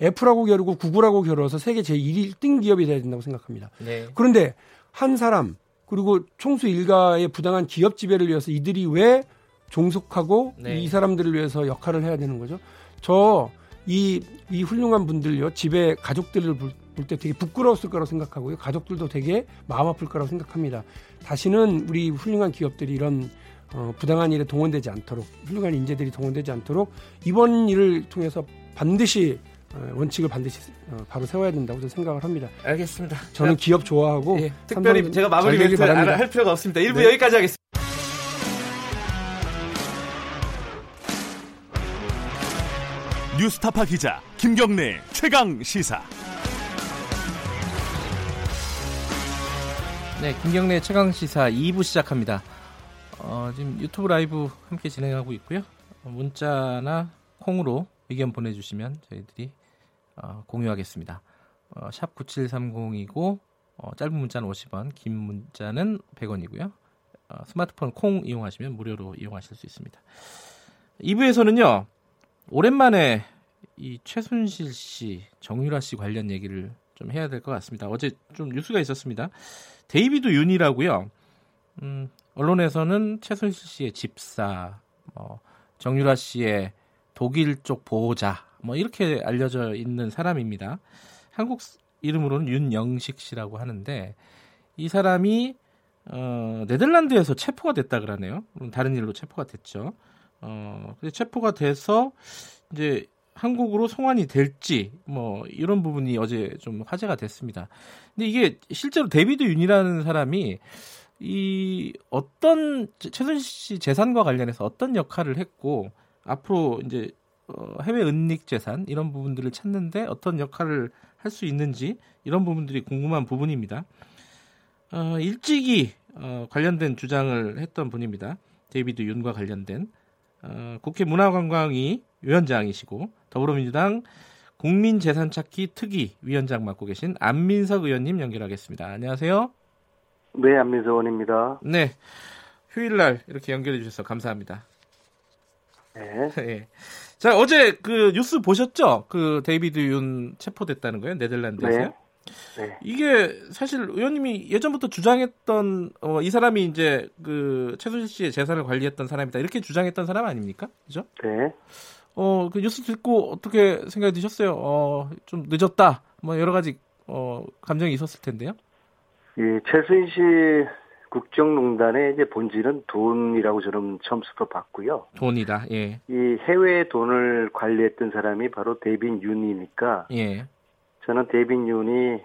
애플하고 겨루고 구글하고 겨뤄서 세계 제1등 기업이 돼야 된다고 생각합니다. 네. 그런데 한 사람 그리고 총수 일가의 부당한 기업 지배를 위해서 이들이 왜 종속하고 네. 이 사람들을 위해서 역할을 해야 되는 거죠. 저 이 이 훌륭한 분들요 집에 가족들을 볼 때 되게 부끄러웠을 거라고 생각하고요. 가족들도 되게 마음 아플 거라고 생각합니다. 다시는 우리 훌륭한 기업들이 이런 어, 부당한 일에 동원되지 않도록 훌륭한 인재들이 동원되지 않도록 이번 일을 통해서 반드시 어, 원칙을 반드시 어, 바로 세워야 된다고 저는 생각을 합니다. 알겠습니다. 저는 기업 좋아하고 예, 특별히 제가 마무리 멘트 할 필요가 없습니다. 1부 네. 여기까지 하겠습니다. 뉴스타파 기자 김경래 최강 시사. 네, 김경래 최강 시사 2부 시작합니다. 어, 지금 유튜브 라이브 함께 진행하고 있고요. 문자나 콩으로 의견 보내주시면 저희들이 어, 공유하겠습니다. 어, 샵 9730이고 어, 짧은 문자는 50원, 긴 문자는 100원이고요. 어, 스마트폰 콩 이용하시면 무료로 이용하실 수 있습니다. 2부에서는요. 오랜만에 이 최순실 씨, 정유라 씨 관련 얘기를 좀 해야 될 것 같습니다. 어제 좀 뉴스가 있었습니다. 데이비드 윤이라고요. 음, 언론에서는 최순실 씨의 집사, 뭐 정유라 씨의 독일 쪽 보호자, 뭐 이렇게 알려져 있는 사람입니다. 한국 이름으로는 윤영식 씨라고 하는데 이 사람이 어, 네덜란드에서 체포가 됐다 그러네요. 다른 일로 체포가 됐죠. 어, 체포가 돼서 이제 한국으로 송환이 될지 뭐 이런 부분이 어제 좀 화제가 됐습니다. 근데 이게 실제로 데비드 윤이라는 사람이 이 어떤 최순실 씨 재산과 관련해서 어떤 역할을 했고 앞으로 이제 어, 해외 은닉 재산 이런 부분들을 찾는데 어떤 역할을 할 수 있는지 이런 부분들이 궁금한 부분입니다. 어, 일찍이 어, 관련된 주장을 했던 분입니다. 데이비드 윤과 관련된 어, 국회 문화관광위 위원장이시고 더불어민주당 국민재산찾기 특위 위원장 맡고 계신 안민석 의원님 연결하겠습니다. 안녕하세요. 네, 안민석 의원입니다. 네. 휴일 날 이렇게 연결해 주셔서 감사합니다. 네. 네. 자, 어제 그 뉴스 보셨죠? 그 데이비드 윤 체포됐다는 거예요? 네덜란드에서요? 네. 네. 이게 사실 의원님이 예전부터 주장했던 어, 이 사람이 이제 그 최순실 씨의 재산을 관리했던 사람이다 이렇게 주장했던 사람 아닙니까? 그죠? 네. 어, 그 뉴스 듣고 어떻게 생각이 드셨어요? 어, 좀 늦었다. 뭐 여러 가지 어, 감정이 있었을 텐데요. 이 최순실 국정농단의 이제 본질은 돈이라고 저는 처음부터 봤고요. 돈이다. 예. 이 해외 돈을 관리했던 사람이 바로 데빗 윤이니까 예. 저는 데빗 윤이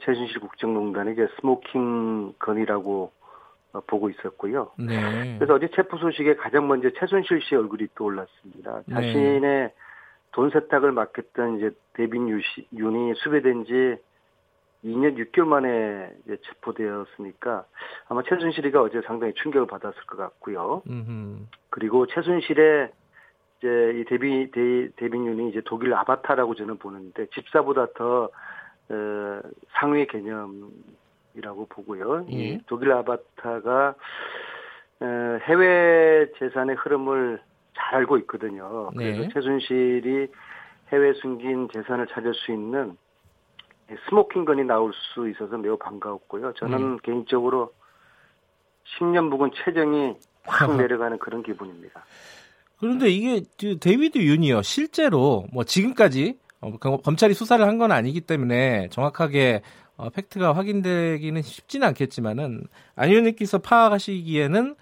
최순실 국정농단의 이제 스모킹 건이라고 어, 보고 있었고요. 네. 그래서 어제 체포 소식에 가장 먼저 최순실 씨 얼굴이 떠올랐습니다. 네. 자신의 돈 세탁을 맡겼던 이제 데빈 유 윤이 수배된 지 2년 6개월 만에 이제 체포되었으니까 아마 최순실이가 어제 상당히 충격을 받았을 것 같고요. 음흠. 그리고 최순실의 이제 이 데비 데, 데빈 윤이 이제 독일 아바타라고 저는 보는데 집사보다 더 어, 상위 개념이라고 보고요. 예. 이 독일 아바타가 어, 해외 재산의 흐름을 잘 알고 있거든요. 그래서 네. 최순실이 해외 숨긴 재산을 찾을 수 있는 이 스모킹건이 나올 수 있어서 매우 반가웠고요. 저는 개인적으로 10년 묵은 체증이 확 내려가는 그런 기분입니다. 그런데 이게 그 데이비드 윤이요 실제로 뭐 지금까지 어, 그 검찰이 수사를 한 건 아니기 때문에 정확하게 어, 팩트가 확인되기는 쉽지는 않겠지만은 안 의원님께서 파악하시기에는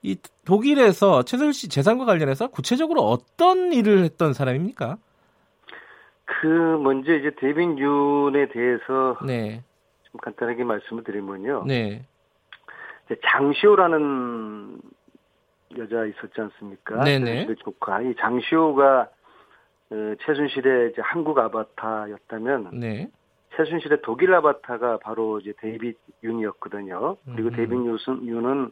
이 독일에서 최순실 씨 재산과 관련해서 구체적으로 어떤 일을 했던 사람입니까? 그 먼저 이제 데빈 윤에 대해서 네, 좀 간단하게 말씀을 드리면요. 네, 장시호라는 여자 있었지 않습니까? 네네. 조카. 이 장시호가 어, 최순실의 이제 한국 아바타였다면 네, 최순실의 독일 아바타가 바로 이제 데이빗 윤이었거든요. 그리고 음. 데이빗 윤은,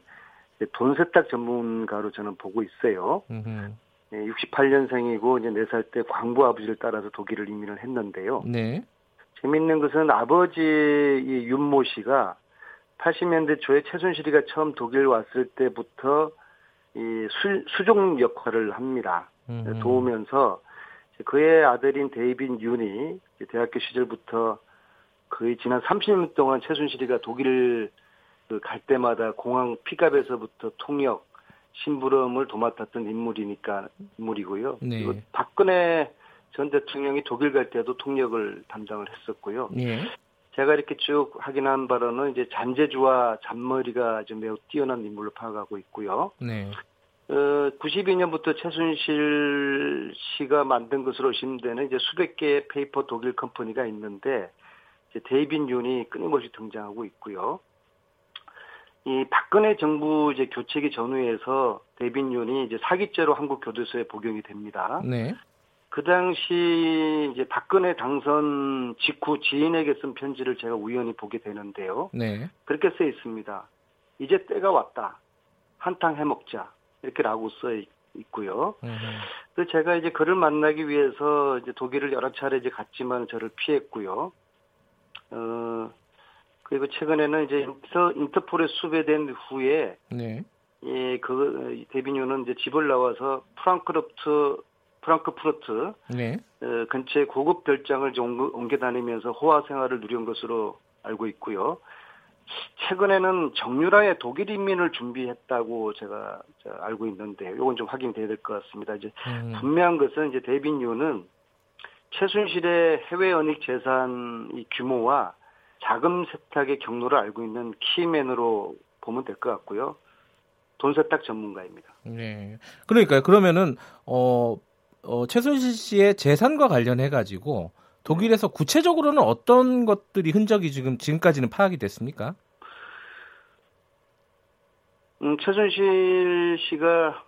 돈 세탁 전문가로 저는 보고 있어요. 음흠. 68년생이고 이제 4살 때 광부 아버지를 따라서 독일을 이민을 했는데요. 네, 재밌는 것은 아버지 이 윤모 씨가 80년대 초에 최순실이가 처음 독일 왔을 때부터 이 수, 수종 역할을 합니다. 음흠. 도우면서 그의 아들인 데이빗 윤이 대학교 시절부터 거의 지난 30년 동안 최순실이가 독일 그갈 때마다 공항 픽업에서부터 통역, 심부름을 도맡았던 인물이니까 인물이고요. 네. 박근혜 전 대통령이 독일 갈 때도 통역을 담당을 했었고요. 예, 제가 이렇게 쭉 확인한 바로는 이제 잔재주와 잔머리가 좀 매우 뛰어난 인물로 파악하고 있고요. 네, 어, 92년부터 최순실 씨가 만든 것으로 의심되는 이제 수백 개의 페이퍼 독일 컴퍼니가 있는데 이제 데이빗 윤이 끊임없이 등장하고 있고요. 이 박근혜 정부 이제 교체기 전후에서 데이빗 윤이 이제 사기죄로 한국 교도소에 복역이 됩니다. 네, 그 당시 이제 박근혜 당선 직후 지인에게 쓴 편지를 제가 우연히 보게 되는데요. 네, 그렇게 써 있습니다. 이제 때가 왔다. 한탕 해먹자. 이렇게라고 써 있- 있고요. 음흠. 그래서 제가 이제 그를 만나기 위해서 이제 독일을 여러 차례 이제 갔지만 저를 피했고요. 어, 그리고 최근에는 이제 인터, 인터폴에 수배된 후에 네, 예, 그 데비뉴는 이제 집을 나와서 프랑크푸르트 프랑크푸르트 네, 어, 근처에 고급 별장을 좀 옮겨, 다니면서 호화 생활을 누린 것으로 알고 있고요. 최근에는 정유라의 독일 인민을 준비했다고 제가 저 알고 있는데 이건 좀 확인이 돼야 될 것 같습니다. 이제 음, 분명한 것은 이제 데빈 유는 최순실의 해외 연익 재산 이 규모와 자금 세탁의 경로를 알고 있는 키맨으로 보면 될 것 같고요. 돈 세탁 전문가입니다. 네. 그러니까요. 그러면은 어, 어 최순실 씨의 재산과 관련해 가지고 독일에서 구체적으로는 어떤 것들이 흔적이 지금 지금까지는 파악이 됐습니까? 음, 최순실 씨가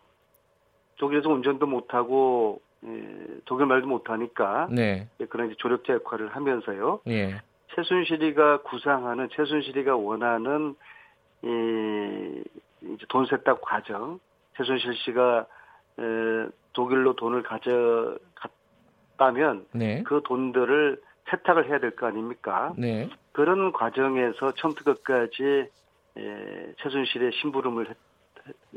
독일에서 운전도 못하고 예, 독일 말도 못하니까 네. 예, 그런 이제 조력자 역할을 하면서요. 예. 최순실이가 구상하는 최순실이가 원하는 이 이제 돈 세탁 과정, 최순실 씨가 에, 독일로 돈을 가져갔다면 네. 그 돈들을 세탁을 해야 될 거 아닙니까? 네. 그런 과정에서 처음부터 끝까지 에, 최순실의 심부름을 했-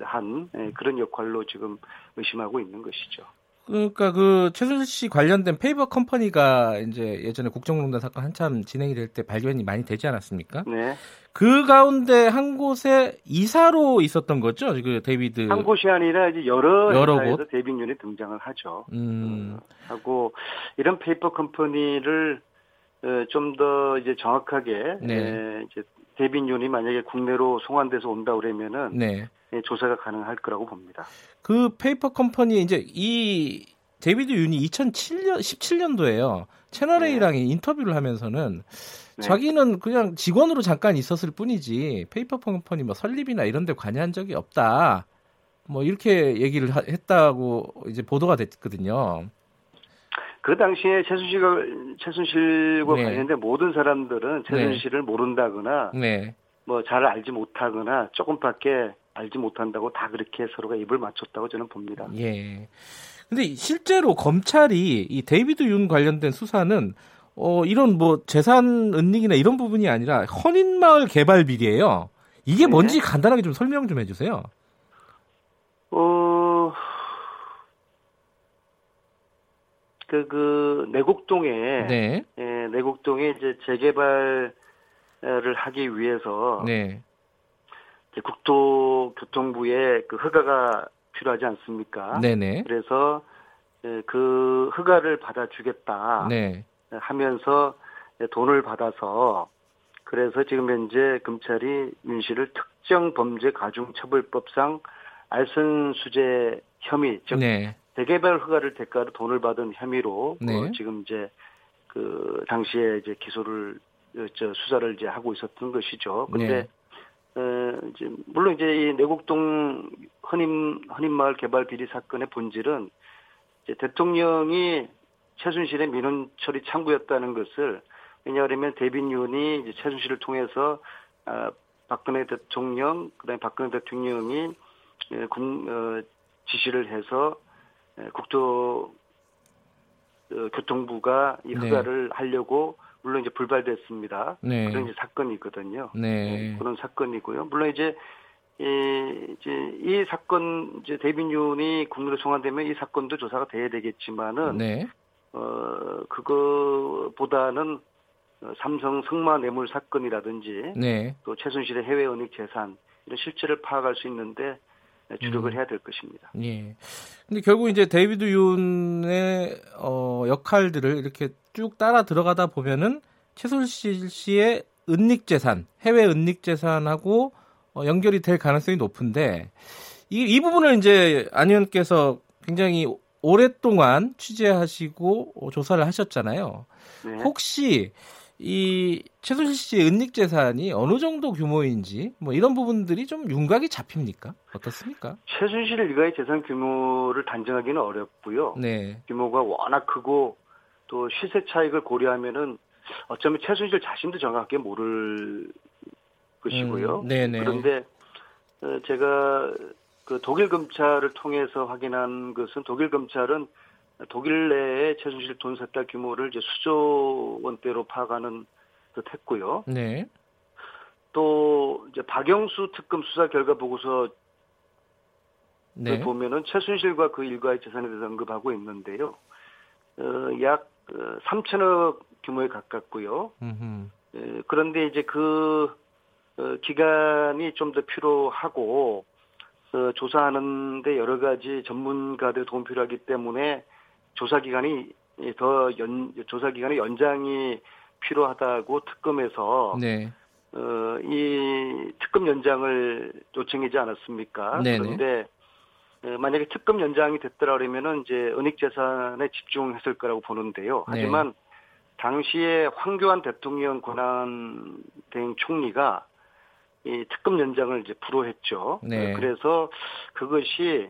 한 에, 그런 역할로 지금 의심하고 있는 것이죠. 그러니까 그 최순실 씨 관련된 페이퍼 컴퍼니가 이제 예전에 국정농단 사건 한참 진행이 될 때 발견이 많이 되지 않았습니까? 네. 그 가운데 한 곳에 이사로 있었던 거죠, 그 데이비드. 한 곳이 아니라 이제 여러, 여러 회사에서 곳? 데이빗 윤이 등장을 하죠. 음, 어, 하고 이런 페이퍼 컴퍼니를 어, 좀더 이제 정확하게 네. 에, 이제 데이빗 윤이 만약에 국내로 송환돼서 온다 그러면은 네. 예, 조사가 가능할 거라고 봅니다. 그 페이퍼 컴퍼니 이제 이 데이비드 윤이 2007년 17년도에요. 채널 A랑 인터뷰를 하면서는 네. 자기는 그냥 직원으로 잠깐 있었을 뿐이지 페이퍼 컴퍼니 뭐 설립이나 이런 데 관여한 적이 없다. 뭐 이렇게 얘기를 하- 했다고 이제 보도가 됐거든요. 그 당시에 최순실과 최순실과 네. 관련된 모든 사람들은 최순실을 모른다거나 네. 뭐잘 알지 못하거나 조금밖에 알지 못한다고 다 그렇게 서로가 입을 맞췄다고 저는 봅니다. 예. 근데 실제로 검찰이 이 데이비드 윤 관련된 수사는 어 이런 뭐 재산 은닉이나 이런 부분이 아니라 헌인마을 개발 비리예요. 이게 네. 뭔지 간단하게 좀 설명 좀 해주세요. 어, 그, 그, 내곡동에, 네, 예, 내곡동에 이제 재개발을 하기 위해서, 네, 이제 국토교통부의 그 허가가 필요하지 않습니까? 네, 네, 그래서, 예, 그 허가를 받아주겠다 네, 하면서 돈을 받아서, 그래서 지금 현재 검찰이 윤 씨를 특정 범죄 가중처벌법상 알선 수재 혐의, 즉 네, 재개발 허가를 대가로 돈을 받은 혐의로 네. 어, 지금 이제 그 당시에 이제 기소를 어, 저 수사를 이제 하고 있었던 것이죠. 근데 어, 이제 물론 이제 이 내곡동 헌임 헌임마을 개발 비리 사건의 본질은 이제 대통령이 최순실의 민원 처리 창구였다는 것을 왜냐하면 대빈윤이 이제 최순실을 통해서 아, 박근혜 대통령 그다음에 박근혜 대통령이 예, 군, 어, 지시를 해서 예, 국토 어, 교통부가 이 네. 허가를 하려고 물론 이제 불발됐습니다. 네. 그런 이제 사건이거든요. 네, 어, 그런 사건이고요. 물론 이제 이, 이제 이 사건 이제 대빈윤이 국내로 송환되면 이 사건도 조사가 돼야 되겠지만은 네, 어 그거보다는 어, 삼성 승마 뇌물 사건이라든지 네. 또 최순실의 해외 은닉 재산 이런 실체를 파악할 수 있는데 주력을 음. 해야 될 것입니다. 예. 근데 결국 이제 데이비드 윤의 어, 역할들을 이렇게 쭉 따라 들어가다 보면은 최순실 씨의 은닉 재산, 해외 은닉 재산하고 어, 연결이 될 가능성이 높은데 이, 이 부분을 이제 안 의원께서 굉장히 오랫동안 취재하시고 어, 조사를 하셨잖아요. 네. 혹시 이 최순실 씨의 은닉 재산이 어느 정도 규모인지 뭐 이런 부분들이 좀 윤곽이 잡힙니까? 어떻습니까? 최순실 일가의 재산 규모를 단정하기는 어렵고요. 네. 규모가 워낙 크고 또 시세 차익을 고려하면은 어쩌면 최순실 자신도 정확하게 모를 것이고요. 음, 네네. 그런데 어, 제가 그 독일 검찰을 통해서 확인한 것은 독일 검찰은 독일 내에 최순실 돈 세탁 규모를 이제 수조 원대로 파악하는 듯했고요. 네. 또 이제 박영수 특검 수사 결과 보고서 네. 보면은 최순실과 그 일가의 재산에 대해서 언급하고 있는데요. 어, 약 어, 3천억 규모에 가깝고요. 에, 그런데 이제 그 어, 기간이 좀 더 필요하고 어, 조사하는데 여러 가지 전문가들 도움 필요하기 때문에 조사 기간이 더 연, 조사 기간의 연장이 필요하다고 특검에서 네. 어, 이 특검 연장을 요청하지 않았습니까? 네네. 그런데 어, 만약에 특검 연장이 됐더라 그러면은 이제 은닉 재산에 집중했을 거라고 보는데요. 네. 하지만 당시에 황교안 대통령 권한 대행 총리가 이 특검 연장을 이제 불허했죠. 네. 어, 그래서 그것이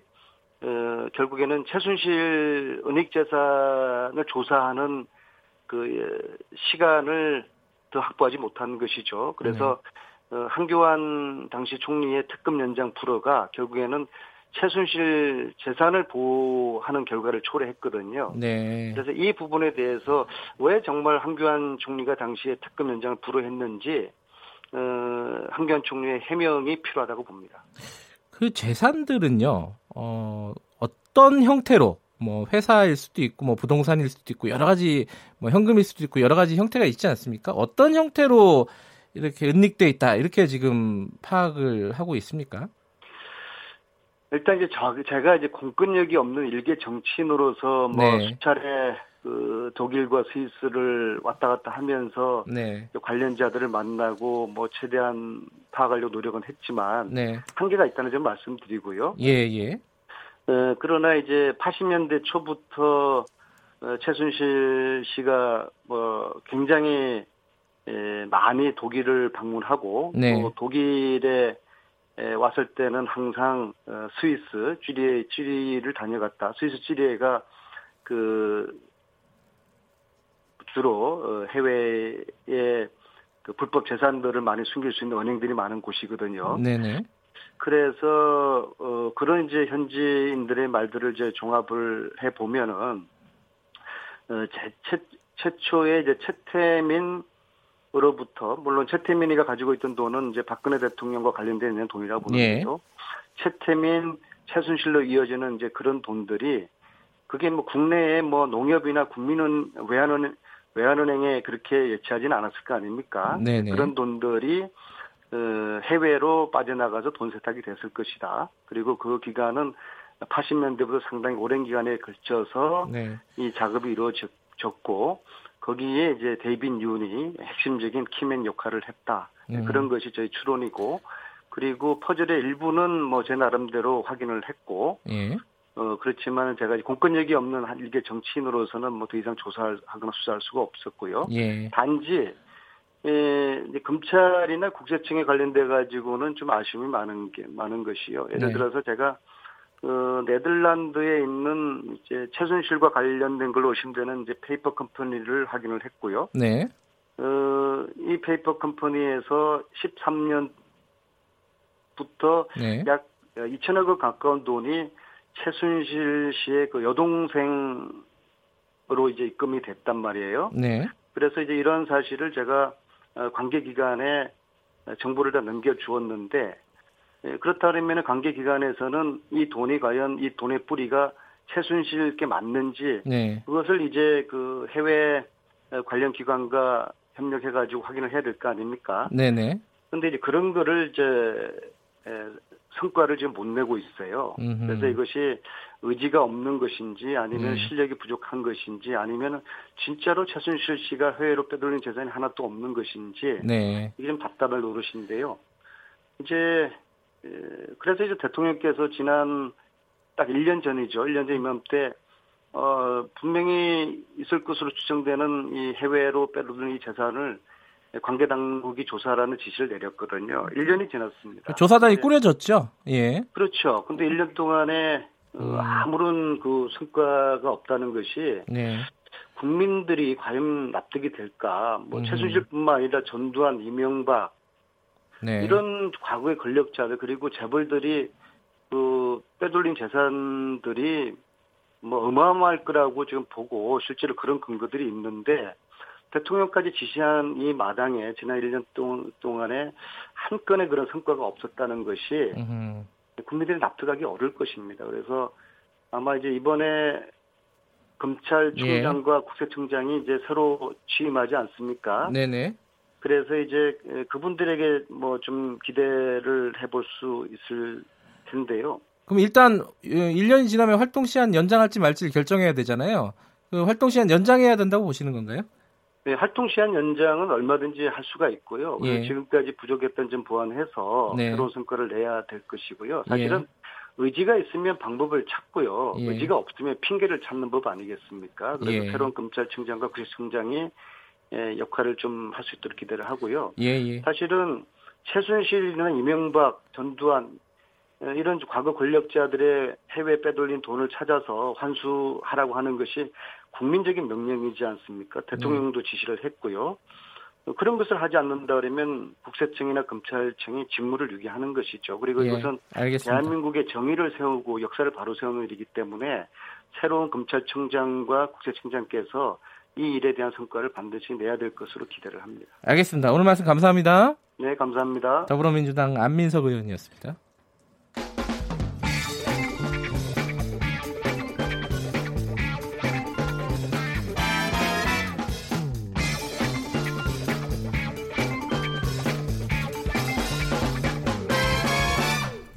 어, 결국에는 최순실 은닉 재산을 조사하는 그 예, 시간을 더 확보하지 못한 것이죠. 그래서 어, 한교안 당시 총리의 특검 연장 불허가 결국에는 최순실 재산을 보호하는 결과를 초래했거든요. 네. 그래서 이 부분에 대해서 왜 정말 한교안 총리가 당시에 특검 연장을 불허했는지 어, 한교안 총리의 해명이 필요하다고 봅니다. 그 재산들은요. 어, 어떤 형태로 뭐 회사일 수도 있고 뭐 부동산일 수도 있고 여러 가지 뭐 현금일 수도 있고 여러 가지 형태가 있지 않습니까? 어떤 형태로 이렇게 은닉돼 있다 이렇게 지금 파악을 하고 있습니까? 일단 이제 저, 제가 이제 공권력이 없는 일개 정치인으로서 뭐 네. 수차례 그 독일과 스위스를 왔다 갔다 하면서 네. 관련자들을 만나고 뭐 최대한 파악하려고 노력은 했지만 네. 한계가 있다는 점 말씀드리고요. 예 예. 어, 그러나 이제 80년대 초부터 어, 최순실 씨가 뭐 굉장히 에, 많이 독일을 방문하고 네. 또 독일에 에, 왔을 때는 항상 어, 스위스 쥐리에 쥐리를 다녀갔다. 스위스 쥐리에가 그 주로 어, 해외에 그 불법 재산들을 많이 숨길 수 있는 은행들이 많은 곳이거든요. 네네. 그래서 어 그런 이제 현지인들의 말들을 이제 종합을 해 보면은 어 제, 최, 최초에 이제 최태민 으로부터 물론 최태민이가 가지고 있던 돈은 이제 박근혜 대통령과 관련되어 있는 돈이라고 보는 예. 최태민, 최순실로 이어지는 이제 그런 돈들이 그게 뭐 국내에 뭐 농협이나 국민은 외환은 외환은행에 그렇게 예치하지는 않았을 거 아닙니까? 네네. 그런 돈들이 어, 해외로 빠져나가서 돈 세탁이 됐을 것이다. 그리고 그 기간은 80년대부터 상당히 오랜 기간에 걸쳐서 네. 이 작업이 이루어졌고 거기에 이제 데이빗 윤이 핵심적인 key man 역할을 했다. 음. 그런 것이 저희 추론이고 그리고 퍼즐의 일부는 뭐 제 나름대로 확인을 했고 예. 어, 그렇지만 제가 공권력이 없는 한 일개 정치인으로서는 뭐 더 이상 조사하거나 수사할 수가 없었고요. 예. 단지 예, 이제 검찰이나 국세청에 관련돼 가지고는 좀 아쉬움이 많은 게 많은 것이요. 예를 네. 들어서 제가 그 네덜란드에 있는 이제 최순실과 관련된 걸로 의심되는 이제 페이퍼 컴퍼니를 확인을 했고요. 네. 어, 이 페이퍼 컴퍼니에서 13년부터 네. 약 2천억 원 가까운 돈이 최순실 씨의 그 여동생으로 이제 입금이 됐단 말이에요. 네. 그래서 이제 이런 사실을 제가 어, 관계기관에 정보를 다 넘겨주었는데 예, 그렇다면 관계기관에서는 이 돈이 과연 이 돈의 뿌리가 최순실께 맞는지 네. 그것을 이제 그 해외 관련 기관과 협력해가지고 확인을 해야 될 거 아닙니까? 네네. 근데 이제 그런 거를 이제 성과를 지금 못 내고 있어요. 음흠. 그래서 이것이 의지가 없는 것인지 아니면 음. 실력이 부족한 것인지 아니면 진짜로 최순실 씨가 해외로 빼돌린 재산이 하나도 없는 것인지 네. 이게 좀 답답할 노릇인데요. 이제 그래서 이제 대통령께서 지난 딱 1년 전이죠. 1년 전 이맘때 어 분명히 있을 것으로 추정되는 이 해외로 빼돌린 이 재산을 관계 당국이 조사라는 지시를 내렸거든요. 1년이 지났습니다. 조사단이 네. 꾸려졌죠? 예. 그렇죠. 근데 1년 동안에 어, 음. 아무런 그 성과가 없다는 것이 네. 국민들이 과연 납득이 될까? 뭐 음. 최순실뿐만 아니라 전두환, 이명박 네. 이런 과거의 권력자들 그리고 재벌들이 그 빼돌린 재산들이 뭐 어마어마할 거라고 지금 보고 실제로 그런 근거들이 있는데 대통령까지 지시한 이 마당에 지난 1년 동안에 한 건의 그런 성과가 없었다는 것이. 국민들이 납득하기 어려울 것입니다. 그래서 아마 이제 이번에 검찰총장과 예. 국세청장이 이제 새로 취임하지 않습니까? 네네. 그래서 이제 그분들에게 뭐 좀 기대를 해볼 수 있을 텐데요. 그럼 일단 1년이 지나면 활동 시한 연장할지 말지를 결정해야 되잖아요. 그 활동 시한 연장해야 된다고 보시는 건가요? 네, 활동 시한 연장은 얼마든지 할 수가 있고요. 예. 지금까지 부족했던 점 보완해서 네. 새로운 성과를 내야 될 것이고요. 사실은 예. 의지가 있으면 방법을 찾고요. 예. 의지가 없으면 핑계를 찾는 법 아니겠습니까? 그래서 예. 새로운 검찰청장과 구시청장이 예, 역할을 좀 할 수 있도록 기대를 하고요. 예, 예. 사실은 최순실이나 이명박, 전두환 이런 과거 권력자들의 해외 빼돌린 돈을 찾아서 환수하라고 하는 것이 국민적인 명령이지 않습니까? 대통령도 지시를 했고요. 그런 것을 하지 않는다 그러면 국세청이나 검찰청이 직무를 유기하는 것이죠. 그리고 예, 이것은 알겠습니다. 대한민국의 정의를 세우고 역사를 바로 세우는 일이기 때문에 새로운 검찰청장과 국세청장께서 이 일에 대한 성과를 반드시 내야 될 것으로 기대를 합니다. 알겠습니다. 오늘 말씀 감사합니다. 네, 감사합니다. 더불어민주당 안민석 의원이었습니다.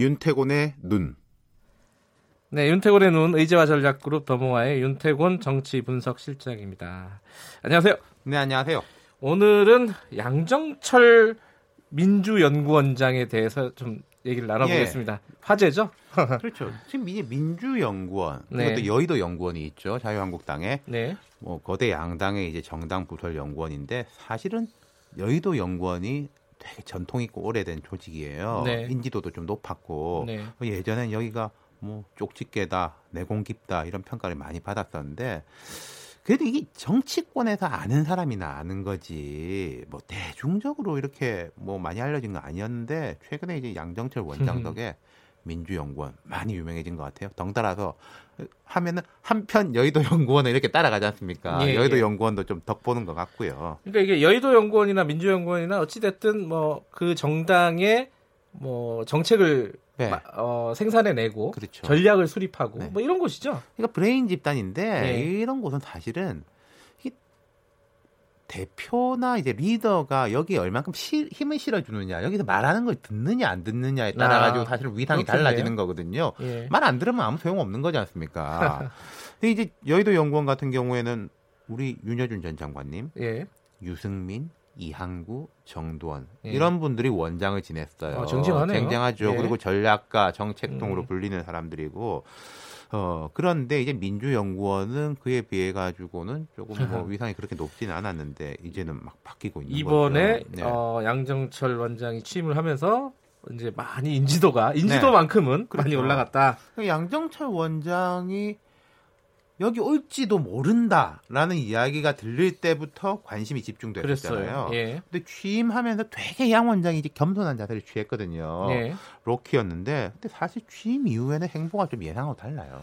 윤태곤의 눈. 네, 윤태곤의 눈 의제와 전략 그룹 더모아의 윤태곤 정치 분석 실장입니다. 안녕하세요. 네, 안녕하세요. 오늘은 양정철 민주연구원장에 대해서 좀 얘기를 나눠보겠습니다. 예. 화제죠? 그렇죠. 지금 이제 민주연구원, 네. 그것도 여의도 연구원이 있죠. 자유한국당에. 네. 뭐 거대 양당의 이제 정당 부설 연구원인데 사실은 여의도 연구원이 되게 전통 있고 오래된 조직이에요. 네. 인지도도 좀 높았고 네. 예전엔 여기가 뭐 쪽집게다, 내공 깊다 이런 평가를 많이 받았었는데 그래도 이게 정치권에서 아는 사람이나 아는 거지 뭐 대중적으로 이렇게 뭐 많이 알려진 건 아니었는데 최근에 이제 양정철 원장 덕에 민주연구원 많이 유명해진 것 같아요. 덩달아서 하면은 한편 여의도 연구원을 이렇게 따라가지 않습니까? 예, 여의도 예. 연구원도 좀 덕보는 것 같고요. 그러니까 이게 여의도 연구원이나 민주연구원이나 어찌됐든 뭐 그 정당의 뭐 정책을 네. 어, 생산해내고 그렇죠. 전략을 수립하고 네. 뭐 이런 곳이죠. 그러니까 브레인 집단인데 네. 이런 곳은 사실은 대표나 이제 리더가 여기에 얼만큼 시, 힘을 실어주느냐 여기서 말하는 걸 듣느냐 안 듣느냐에 따라 가지고 아, 사실 위상이 그렇겠네요. 달라지는 거거든요. 예. 말안 들으면 아무 소용 없는 거지 않습니까? 근데 이제 여의도 연구원 같은 경우에는 우리 윤여준 전 장관님, 예. 유승민, 이항구, 정두원 예. 이런 분들이 원장을 지냈어요. 어, 쟁쟁하네요. 쟁쟁하죠. 예. 그리고 전략가, 정책통으로 음. 불리는 사람들이고 어, 그런데 이제 민주연구원은 그에 비해 가지고는 조금 뭐 위상이 그렇게 높지는 않았는데 이제는 막 바뀌고 있는 이번에 거죠. 네. 어, 양정철 원장이 취임을 하면서 이제 많이 인지도가 인지도만큼은 네. 그렇죠. 많이 올라갔다. 양정철 원장이 여기 올지도 모른다라는 이야기가 들릴 때부터 관심이 집중됐었잖아요. 예. 근데 취임하면서 되게 양 원장이 이제 겸손한 자세를 취했거든요. 예. 로키였는데 근데 사실 취임 이후에는 행보가 좀 예상하고 달라요.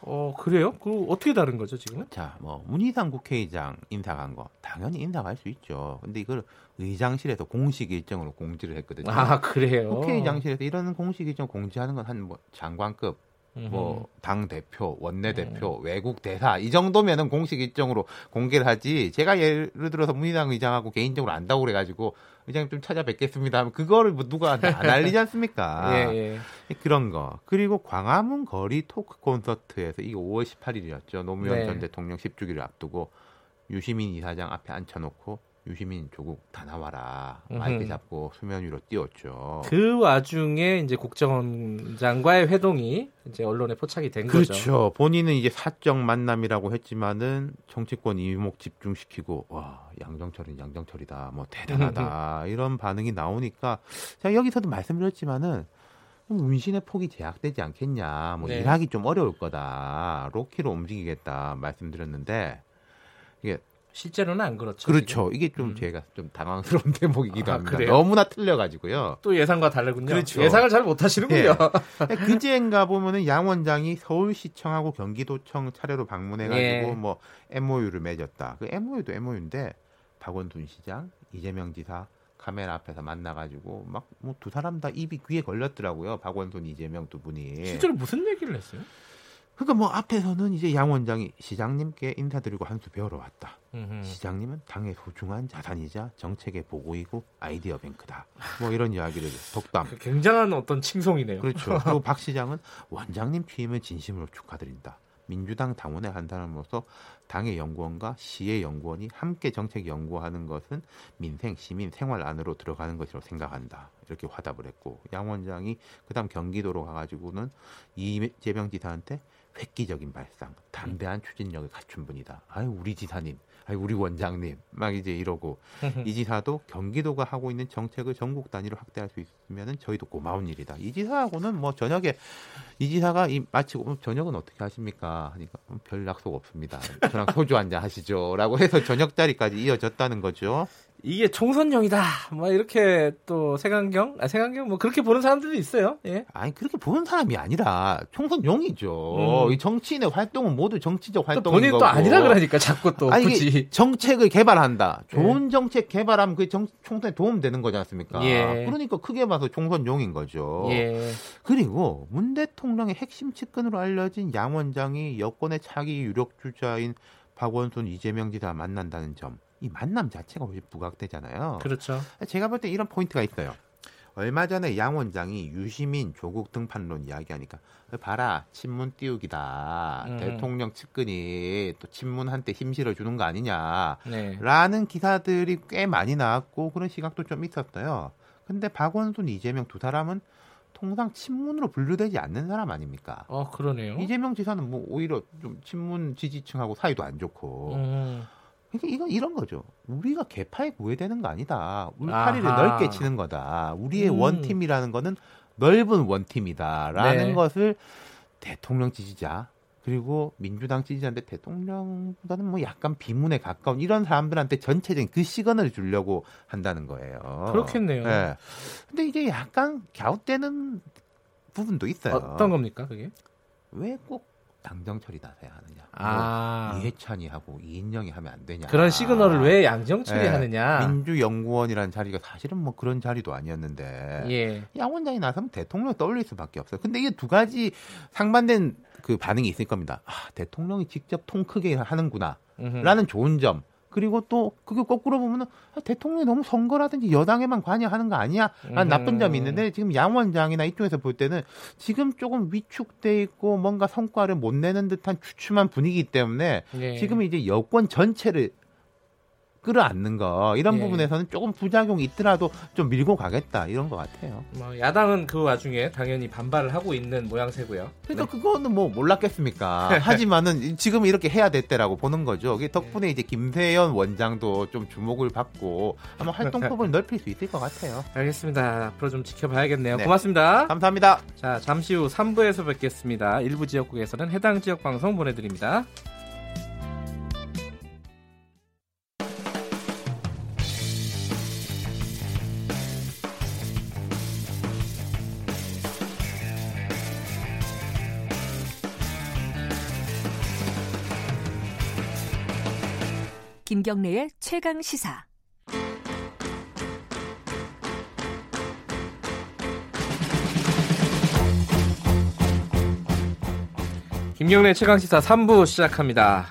어 그래요? 그 어떻게 다른 거죠 지금은? 자, 뭐 문희상 국회의장 인사 간 거 당연히 인사 갈 수 있죠. 근데 이걸 의장실에서 공식 일정으로 공지를 했거든요. 아 그래요? 국회의장실에서 이런 공식 일정 공지하는 건 한 뭐 장관급 뭐당 대표, 원내 대표, 음. 외국 대사 이 정도면은 공식 일정으로 공개를 하지. 제가 예를 들어서 문희당 의장하고 개인적으로 안다고 그래가지고 의장님 좀 찾아뵙겠습니다. 하면 그거를 뭐 누가 안 알리지 않습니까? 예, 예. 그런 거. 그리고 광화문 거리 토크 콘서트에서 이게 5월 18일이었죠. 노무현 네. 전 대통령 10주기를 앞두고 유시민 이사장 앞에 앉혀놓고 유시민 조국 다 나와라 마이크 잡고 수면 위로 띄웠죠. 그 와중에 이제 국정원장과의 회동이 이제 언론에 포착이 된 그렇죠. 거죠. 그렇죠. 본인은 이제 사적 만남이라고 했지만은 정치권 이목 집중시키고 와 양정철은 양정철이다, 뭐 대단하다 이런 반응이 나오니까 제가 여기서도 말씀드렸지만은 운신의 폭이 제약되지 않겠냐, 뭐 네. 일하기 좀 어려울 거다, 로키로 움직이겠다 말씀드렸는데 이게 실제로는 안 그렇죠. 그렇죠. 지금? 이게 좀 음. 제가 좀 당황스러운 대목이기도 아, 합니다. 그래요? 너무나 틀려가지고요. 또 예상과 다르군요. 그렇죠. 예상을 잘 못하시는군요. 네. 그제인가 보면은 양 원장이 서울시청하고 경기도청 차례로 방문해가지고 예. 뭐 MOU를 맺었다. 그 MOU도 MOU인데 박원순 시장, 이재명 지사 카메라 앞에서 만나가지고 막 뭐 두 사람 다 입이 귀에 걸렸더라고요. 박원순, 이재명 두 분이. 실제로 무슨 얘기를 했어요? 그러니까 뭐 앞에서는 이제 양 원장이 시장님께 인사드리고 한 수 배우러 왔다. 음흠. 시장님은 당의 소중한 자산이자 정책의 보고이고 아이디어 뱅크다. 뭐 이런 이야기를 덕담. 그 굉장한 어떤 칭송이네요. 그렇죠. 그리고 박 시장은 원장님 취임을 진심으로 축하드린다. 민주당 당원의 한 사람으로서 당의 연구원과 시의 연구원이 함께 정책 연구하는 것은 민생, 시민, 생활 안으로 들어가는 것이라고 생각한다. 이렇게 화답을 했고 양 원장이 그다음 경기도로 가가지고는 이재명 지사한테 획기적인 발상, 담대한 추진력을 갖춘 분이다. 아유 우리 지사님, 아유 우리 원장님, 막 이제 이러고 이 지사도 경기도가 하고 있는 정책을 전국 단위로 확대할 수 있으면은 저희도 고마운 일이다. 이 지사하고는 뭐 저녁에 이 지사가 이 마치고 저녁은 어떻게 하십니까? 하니까 별 약속 없습니다. 저랑 소주 한 잔 하시죠라고 해서 저녁 자리까지 이어졌다는 거죠. 이게 총선용이다. 뭐 이렇게 또 색안경, 아 색안경 뭐 그렇게 보는 사람들도 있어요. 예. 아니 그렇게 보는 사람이 아니라 총선용이죠. 음. 이 정치인의 활동은 모두 정치적 활동인 본인 거고. 또 아니라 그러니까 자꾸 또 아니, 굳이 정책을 개발한다. 좋은 예. 정책 개발하면 그 정, 총선에 도움 되는 거지 않습니까? 예. 그러니까 크게 봐서 총선용인 거죠. 예. 그리고 문 대통령의 핵심 측근으로 알려진 양 원장이 여권의 차기 유력 주자인 박원순, 이재명 지사 만난다는 점. 이 만남 자체가 부각되잖아요. 그렇죠. 제가 볼 때 이런 포인트가 있어요. 얼마 전에 양 원장이 유시민 조국 등판론 이야기하니까 봐라 친문 띄우기다 음. 대통령 측근이 또 친문한테 힘 실어 주는 거 아니냐라는 네. 기사들이 꽤 많이 나왔고 그런 시각도 좀 있었어요. 근데 박원순 이재명 두 사람은 통상 친문으로 분류되지 않는 사람 아닙니까? 어 그러네요. 이재명 지사는 뭐 오히려 좀 친문 지지층하고 사이도 안 좋고. 음. 그러니까 이건 이런 거죠. 우리가 개파에 구애되는 거 아니다. 울타리를 아하. 넓게 치는 거다. 우리의 음. 원팀이라는 거는 넓은 원팀이다라는 네. 것을 대통령 지지자 그리고 민주당 지지자인데 대통령보다는 뭐 약간 비문에 가까운 이런 사람들한테 전체적인 그 시그널을 주려고 한다는 거예요. 그렇겠네요. 네. 근데 이게 약간 갸웃되는 부분도 있어요. 어떤 겁니까, 그게? 왜 꼭 양정철이 나서야 하느냐. 아. 뭐 이해찬이 하고 이인영이 하면 안 되냐. 그런 시그널을 왜 양정철이 네. 하느냐. 민주연구원이라는 자리가 사실은 뭐 그런 자리도 아니었는데. 예. 양 원장이 나서면 대통령 떠올릴 수밖에 없어요. 근데 이게 두 가지 상반된 그 반응이 있을 겁니다. 아, 대통령이 직접 통 크게 하는구나. 라는 좋은 점. 그리고 또 그게 거꾸로 보면은 아, 대통령이 너무 선거라든지 여당에만 관여하는 거 아니야? 라는 음. 나쁜 점이 있는데 지금 양 원장이나 이쪽에서 볼 때는 지금 조금 위축돼 있고 뭔가 성과를 못 내는 듯한 주춤한 분위기 때문에 네. 지금 이제 여권 전체를 끌어안는 거 이런 예. 부분에서는 조금 부작용이 있더라도 좀 밀고 가겠다 이런 것 같아요. 뭐 야당은 그 와중에 당연히 반발을 하고 있는 모양새고요. 그러니까 네. 그거는 뭐 몰랐겠습니까? 하지만은 지금 이렇게 해야 됐다라고 보는 거죠. 덕분에 이제 김세연 원장도 좀 주목을 받고 아마 활동폭을 넓힐 수 있을 것 같아요. 알겠습니다. 앞으로 좀 지켜봐야겠네요. 네. 고맙습니다. 감사합니다. 자 잠시 후 3부에서 뵙겠습니다. 일부 지역국에서는 해당 지역 방송 보내드립니다. 김경래의 최강 시사. 김경래 최강 시사 3부 시작합니다.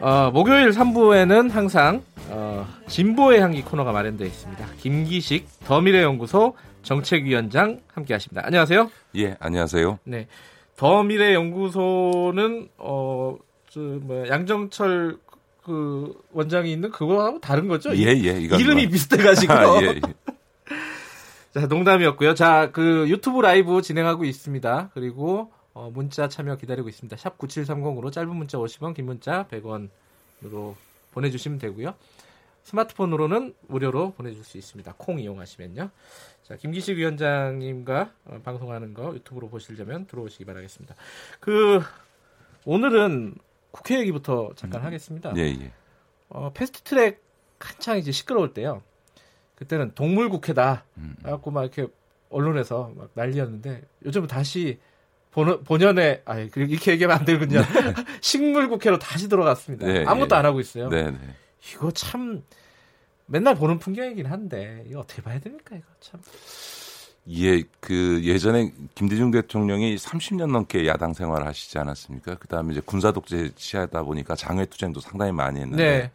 어, 목요일 3부에는 항상 어, 진보의 향기 코너가 마련되어 있습니다. 김기식 더미래연구소 정책위원장 함께하십니다. 안녕하세요. 예, 안녕하세요. 네, 더미래연구소는 어, 뭐 양정철 그 원장이 있는 그거하고 다른 거죠? 예, 예. 이름이 뭐. 비슷해가지고. 아, 예, 예. 자, 농담이었고요. 자, 그 유튜브 라이브 진행하고 있습니다. 그리고 어, 문자 참여 기다리고 있습니다. 샵 9730으로 짧은 문자 50원, 긴 문자 100원으로 보내주시면 되고요. 스마트폰으로는 무료로 보내줄 수 있습니다. 콩 이용하시면요. 자, 김기식 위원장님과 어, 방송하는 거 유튜브로 보시려면 들어오시기 바라겠습니다. 그 오늘은 국회 얘기부터 잠깐 음. 하겠습니다. 예, 예. 어, 패스트트랙 한창 이제 시끄러울 때요. 그때는 동물 국회다. 음. 해갖고 막 이렇게 언론에서 막 난리였는데 요즘은 다시 본, 본연의 아 이렇게 얘기하면 안 되군요. 식물 국회로 다시 들어갔습니다. 네, 아무것도 예. 안 하고 있어요. 네, 네. 이거 참 맨날 보는 풍경이긴 한데 이거 어떻게 봐야 됩니까 이거 참. 예, 그 예전에 김대중 대통령이 30년 넘게 야당 생활을 하시지 않았습니까? 그다음에 이제 군사 독재 시하다 보니까 장외 투쟁도 상당히 많이 했는데 네.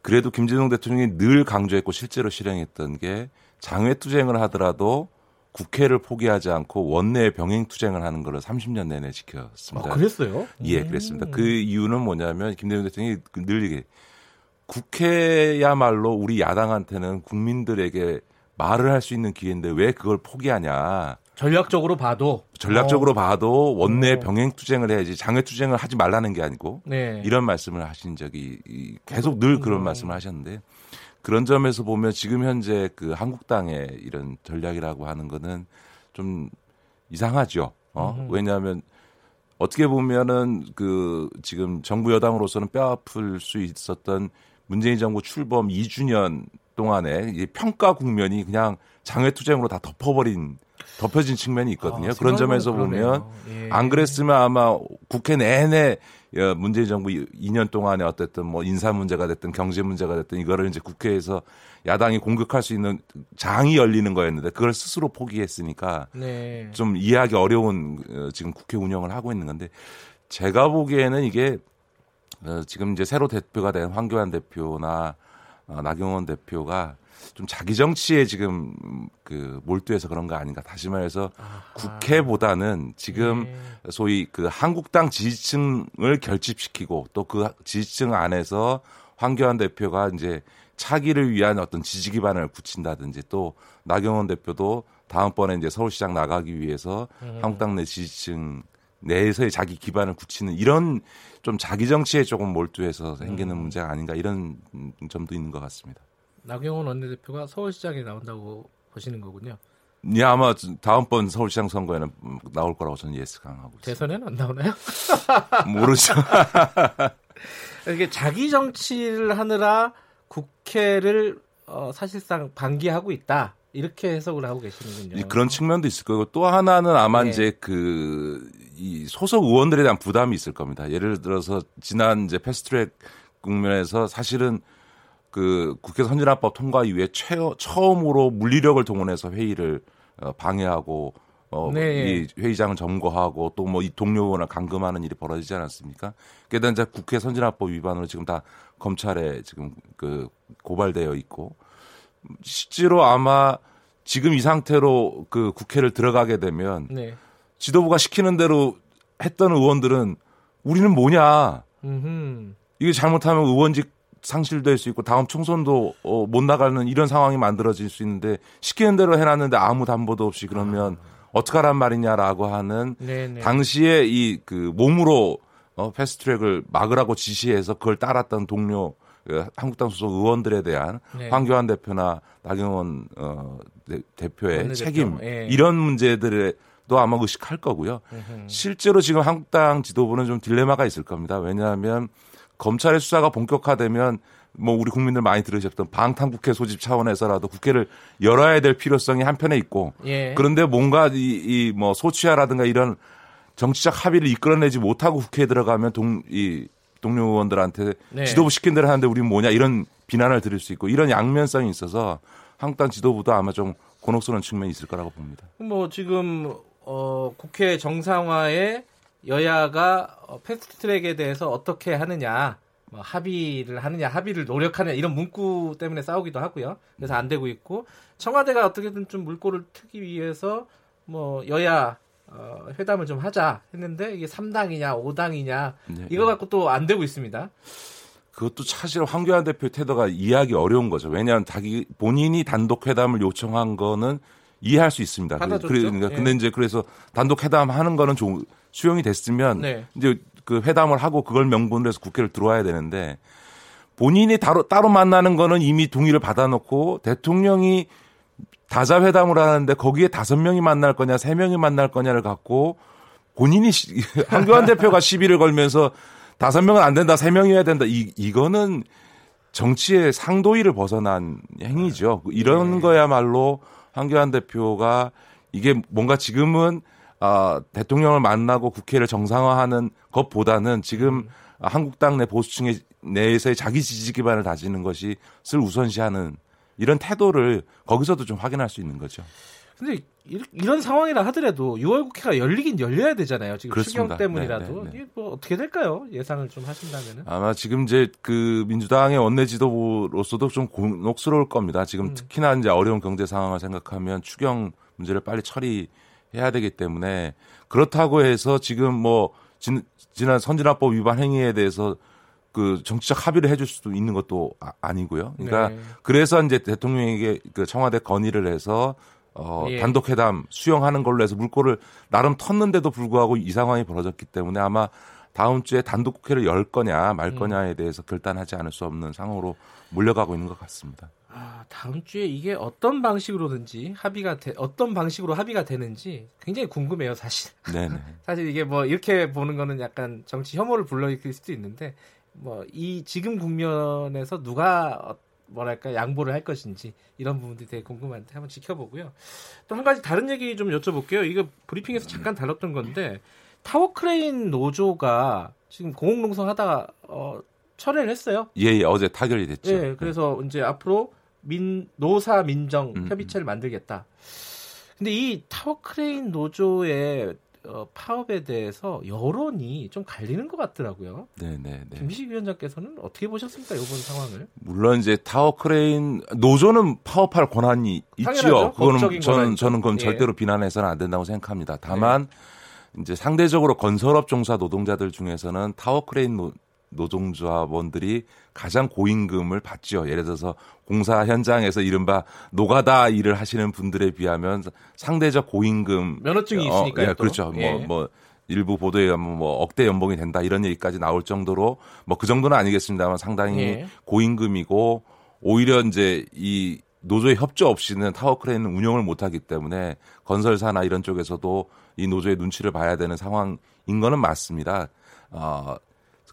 그래도 김대중 대통령이 늘 강조했고 실제로 실행했던 게 장외 투쟁을 하더라도 국회를 포기하지 않고 원내 병행 투쟁을 하는 걸를 30년 내내 지켰습니다. 아, 그랬어요? 예, 그랬습니다. 그 이유는 뭐냐면 김대중 대통령이 늘 이게 국회야말로 우리 야당한테는 국민들에게 말을 할 수 있는 기회인데 왜 그걸 포기하냐. 전략적으로 봐도 전략적으로 어. 봐도 원내 어. 병행 투쟁을 해야지 장외 투쟁을 하지 말라는 게 아니고 네. 이런 말씀을 하신 적이 계속 늘 그런 어. 말씀을 하셨는데 그런 점에서 보면 지금 현재 그 한국당의 이런 전략이라고 하는 거는 좀 이상하죠. 어? 음. 왜냐하면 어떻게 보면은 그 지금 정부 여당으로서는 뼈 아플 수 있었던 문재인 정부 출범 2주년 동안에 이 평가 국면이 그냥 장외 투쟁으로 다 덮어버린 덮여진 측면이 있거든요. 아, 그런 점에서 보면 예. 안 그랬으면 아마 국회 내내 어, 문재인 정부 2년 동안에 어쨌든 뭐 인사 문제가 됐든 경제 문제가 됐든 이거를 이제 국회에서 야당이 공격할 수 있는 장이 열리는 거였는데 그걸 스스로 포기했으니까 네. 좀 이해하기 어려운 어, 지금 국회 운영을 하고 있는 건데 제가 보기에는 이게 어, 지금 이제 새로 대표가 된 황교안 대표나 어, 나경원 대표가 좀 자기 정치에 지금 그 몰두해서 그런 거 아닌가. 다시 말해서 아하. 국회보다는 지금 네. 소위 그 한국당 지지층을 결집시키고 또 그 지지층 안에서 황교안 대표가 이제 차기를 위한 어떤 지지 기반을 굳힌다든지 또 나경원 대표도 다음번에 이제 서울시장 나가기 위해서 음. 한국당 내 지지층 내에서의 자기 기반을 굳히는 이런 좀 자기 정치에 조금 몰두해서 생기는 음. 문제가 아닌가 이런 점도 있는 것 같습니다. 나경원 원내대표가 서울시장에 나온다고 보시는 거군요. 예, 아마 다음번 서울시장 선거에는 나올 거라고 저는 예측하고 있습니다. 대선에는 안 나오나요? 모르죠. 이게 자기 정치를 하느라 국회를 어, 사실상 방기하고 있다. 이렇게 해석을 하고 계시는군요. 그런 측면도 있을 거고 또 하나는 아마 네. 이제 그 이 소속 의원들에 대한 부담이 있을 겁니다. 예를 들어서 지난 이제 패스트트랙 국면에서 사실은 그 국회 선진화법 통과 이후에 최, 처음으로 물리력을 동원해서 회의를 어, 방해하고 어, 네. 이 회의장을 점거하고 또 뭐 이 동료 의원을 감금하는 일이 벌어지지 않았습니까? 게다가 이제 국회 선진화법 위반으로 지금 다 검찰에 지금 그 고발되어 있고 실제로 아마 지금 이 상태로 그 국회를 들어가게 되면 네. 지도부가 시키는 대로 했던 의원들은 우리는 뭐냐? 음흠. 이게 잘못하면 의원직 상실될 수 있고 다음 총선도 어, 못 나가는 이런 상황이 만들어질 수 있는데 시키는 대로 해놨는데 아무 담보도 없이 그러면 아. 어떡하란 말이냐라고 하는 네네. 당시에 이 그 몸으로 어, 패스트트랙을 막으라고 지시해서 그걸 따랐던 동료 그 한국당 소속 의원들에 대한 네. 황교안 대표나 나경원 어, 대 표의 책임 예. 이런 문제들에 도 아마 의식할 거고요. 으흠. 실제로 지금 한국당 지도부는 좀 딜레마가 있을 겁니다. 왜냐하면 검찰의 수사가 본격화되면 뭐 우리 국민들 많이 들으셨던 방탄국회 소집 차원에서라도 국회를 열어야 될 필요성이 한편에 있고 예. 그런데 뭔가 이 뭐 소취하라든가 이런 정치적 합의를 이끌어내지 못하고 국회에 들어가면 동, 이 동료 의원들한테 네. 지도부 시킨 대로 하는데 우리는 뭐냐 이런 비난을 들을 수 있고 이런 양면성이 있어서 한국당 지도부도 아마 좀 곤혹스러운 측면이 있을 거라고 봅니다. 뭐 지금 어, 국회 정상화에 여야가 어, 패스트트랙에 대해서 어떻게 하느냐 뭐 합의를 하느냐 합의를 노력하느냐 이런 문구 때문에 싸우기도 하고요. 그래서 안 되고 있고 청와대가 어떻게든 좀 물꼬를 트기 위해서 뭐 여야 어, 회담을 좀 하자 했는데 이게 3당이냐 5당이냐 네. 이거 갖고 또 안 되고 있습니다. 그것도 사실 황교안 대표 태도가 이해하기 어려운 거죠. 왜냐하면 자기 본인이 단독 회담을 요청한 거는 이해할 수 있습니다. 그러니까 예. 근데 이제 그래서 단독 회담 하는 거는 좀 수용이 됐으면 네. 이제 그 회담을 하고 그걸 명분으로 해서 국회를 들어와야 되는데 본인이 따로 따로 만나는 거는 이미 동의를 받아놓고 대통령이 다자 회담을 하는데 거기에 다섯 명이 만날 거냐 세 명이 만날 거냐를 갖고 본인이 한교안 대표가 시비를 걸면서 다섯 명은 안 된다 세 명이어야 된다 이 이거는 정치의 상도위를 벗어난 행위죠 이런 네. 거야말로 한교안 대표가 이게 뭔가 지금은 어, 대통령을 만나고 국회를 정상화하는 것보다는 지금 음. 한국당 내 보수층의 내에서의 자기 지지 기반을 다지는 것이 슬 우선시하는 이런 태도를 거기서도 좀 확인할 수 있는 거죠. 근데 이런 상황이라 하더라도 6월 국회가 열리긴 열려야 되잖아요. 지금 그렇습니다. 추경 때문이라도 네, 네, 네. 이게 뭐 어떻게 될까요? 예상을 좀 하신다면은 아마 지금 이제 그 민주당의 원내 지도부로서도 좀 곤혹스러울 겁니다. 지금 음. 특히나 이제 어려운 경제 상황을 생각하면 추경 문제를 빨리 처리 해야 되기 때문에 그렇다고 해서 지금 뭐 진, 지난 선진화법 위반 행위에 대해서 그 정치적 합의를 해줄 수도 있는 것도 아, 니고요 그러니까 네. 그래서 이제 대통령에게 그 청와대 건의를 해서 어, 예. 단독 회담 수용하는 걸로 해서 물꼬를 나름 텄는데도 불구하고 이 상황이 벌어졌기 때문에 아마 다음 주에 단독 국회를 열 거냐 말 음. 거냐에 대해서 결단하지 않을 수 없는 상황으로 몰려가고 있는 것 같습니다. 아, 다음 주에 이게 어떤 방식으로든지 합의가 되, 어떤 방식으로 합의가 되는지 굉장히 궁금해요, 사실. 네. 사실 이게 뭐 이렇게 보는 거는 약간 정치 혐오를 불러일으킬 수도 있는데 뭐 이 지금 국면에서 누가 어, 뭐랄까 양보를 할 것인지 이런 부분들이 되게 궁금한데 한번 지켜보고요. 또 한 가지 다른 얘기 좀 여쭤볼게요. 이거 브리핑에서 잠깐 다뤘던 건데 타워 크레인 노조가 지금 고공농성 하다가 어, 철회를 했어요. 예, 예, 어제 타결이 됐죠. 예, 그래서 이제 앞으로 민 노사 민정 음, 협의체를 만들겠다. 근데 이 타워 크레인 노조의 어, 파업에 대해서 여론이 좀 갈리는 것 같더라고요. 네, 네, 네. 김비식 위원장께서는 어떻게 보셨습니까? 이번 상황을? 물론 이제 타워 크레인 노조는 파업할 권한이 있지요. 그거는 저는 저는 그건 예. 절대로 비난해서는 안 된다고 생각합니다. 다만 네. 이제 상대적으로 건설업 종사 노동자들 중에서는 타워 크레인 노, 노동조합원들이 가장 고임금을 받죠. 예를 들어서 공사 현장에서 이른바 노가다 일을 하시는 분들에 비하면 상대적 고임금 면허증이 있으니까 어, 예, 그렇죠. 예. 뭐, 뭐 일부 보도에 의하면 뭐 억대 연봉이 된다 이런 얘기까지 나올 정도로 뭐 그 정도는 아니겠습니다만 상당히 예. 고임금이고 오히려 이제 이 노조의 협조 없이는 타워 크레인은 운영을 못하기 때문에 건설사나 이런 쪽에서도 이 노조의 눈치를 봐야 되는 상황인 거는 맞습니다. 어,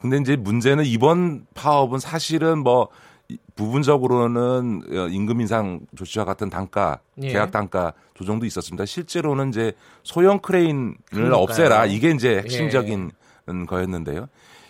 근데 이제 문제는 이번 파업은 사실은 뭐 부분적으로는 어, 임금 인상 조치와 같은 단가, 예. 계약 단가 조정도 있었습니다. 실제로는 이제 소형 크레인을 그러니까요. 없애라 이게 이제 핵심적인 예. 거였는데요.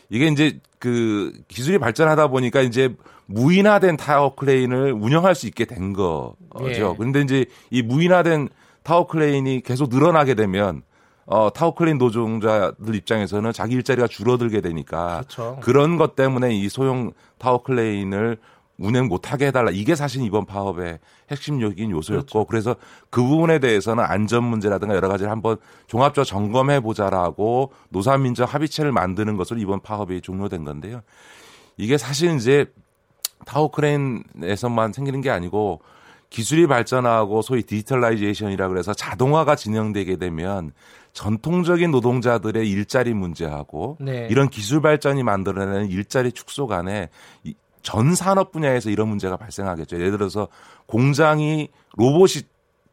이게 이제 그 기술이 발전하다 보니까 이제 무인화된 타워 크레인을 운영할 수 있게 된 거죠. 예. 그런데 이제 이 무인화된 타워 크레인이 계속 늘어나게 되면 어, 타워크레인 노동자들 입장에서는 자기 일자리가 줄어들게 되니까 그렇죠. 그런 것 때문에 이 소형 타워크레인을 운행 못하게 해달라. 이게 사실 이번 파업의 핵심적인 요소였고 그렇죠. 그래서그 부분에 대해서는 안전 문제라든가 여러 가지를 한번 종합적으로 점검해 보자라고 노사민정 협의체를 만드는 것으로 이번 파업이 종료된 건데요. 이게 사실 이제 타워크레인에서만 생기는 게 아니고 기술이 발전하고 소위 digitalization이라 그래서 자동화가 진행되게 되면 전통적인 노동자들의 일자리 문제하고 네. 이런 기술 발전이 만들어내는 일자리 축소 간에 전 산업 분야에서 이런 문제가 발생하겠죠. 예를 들어서 공장이 로봇이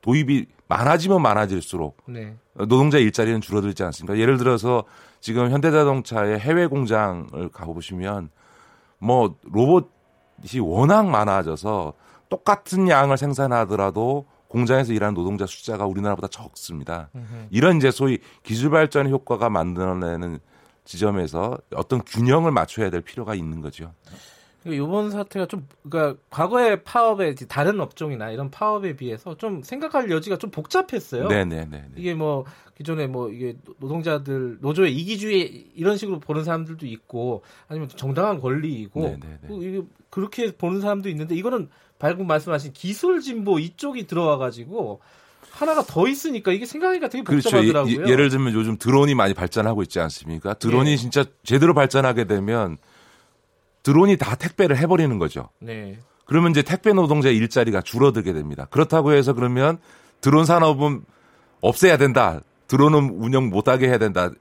도입이 많아지면 많아질수록 네. 노동자 일자리는 줄어들지 않습니까? 예를 들어서 지금 현대자동차의 해외 공장을 가보시면 뭐 로봇이 워낙 많아져서 똑같은 양을 생산하더라도 공장에서 일하는 노동자 숫자가 우리나라보다 적습니다. 으흠. 이런 이제 소위 기술 발전 효과가 만들어내는 지점에서 어떤 균형을 맞춰야 될 필요가 있는 거죠. 이번 그러니까 사태가 좀 그러니까 과거의 파업의 다른 업종이나 이런 파업에 비해서 좀 생각할 여지가 좀 복잡했어요. 네네네. 네, 네. 이게 뭐 기존에 뭐 이게 노동자들 노조의 이기주의 이런 식으로 보는 사람들도 있고 아니면 정당한 권리이고. 네, 이게 그렇게 보는 사람도 있는데 이거는 방금 말씀하신 기술 진보 이쪽이 들어와 가지고 하나가 더 있으니까 이게 생각하기가 되게 그렇죠. 복잡하더라고요. 그렇죠. 예, 를 들면 요즘 드론이 많이 발전하고 있지 않습니까? 드론이 네. 진짜 제대로 발전하게 되면 드론이 다 택배를 해버리는 거죠. 네. 그러면 이제 택배 노동자의 일자리가 줄어들게 됩니다. 그렇다고 해서 그러면 드론 산업은 없애야 된다. 드론은 운영 못하게 해야 된다.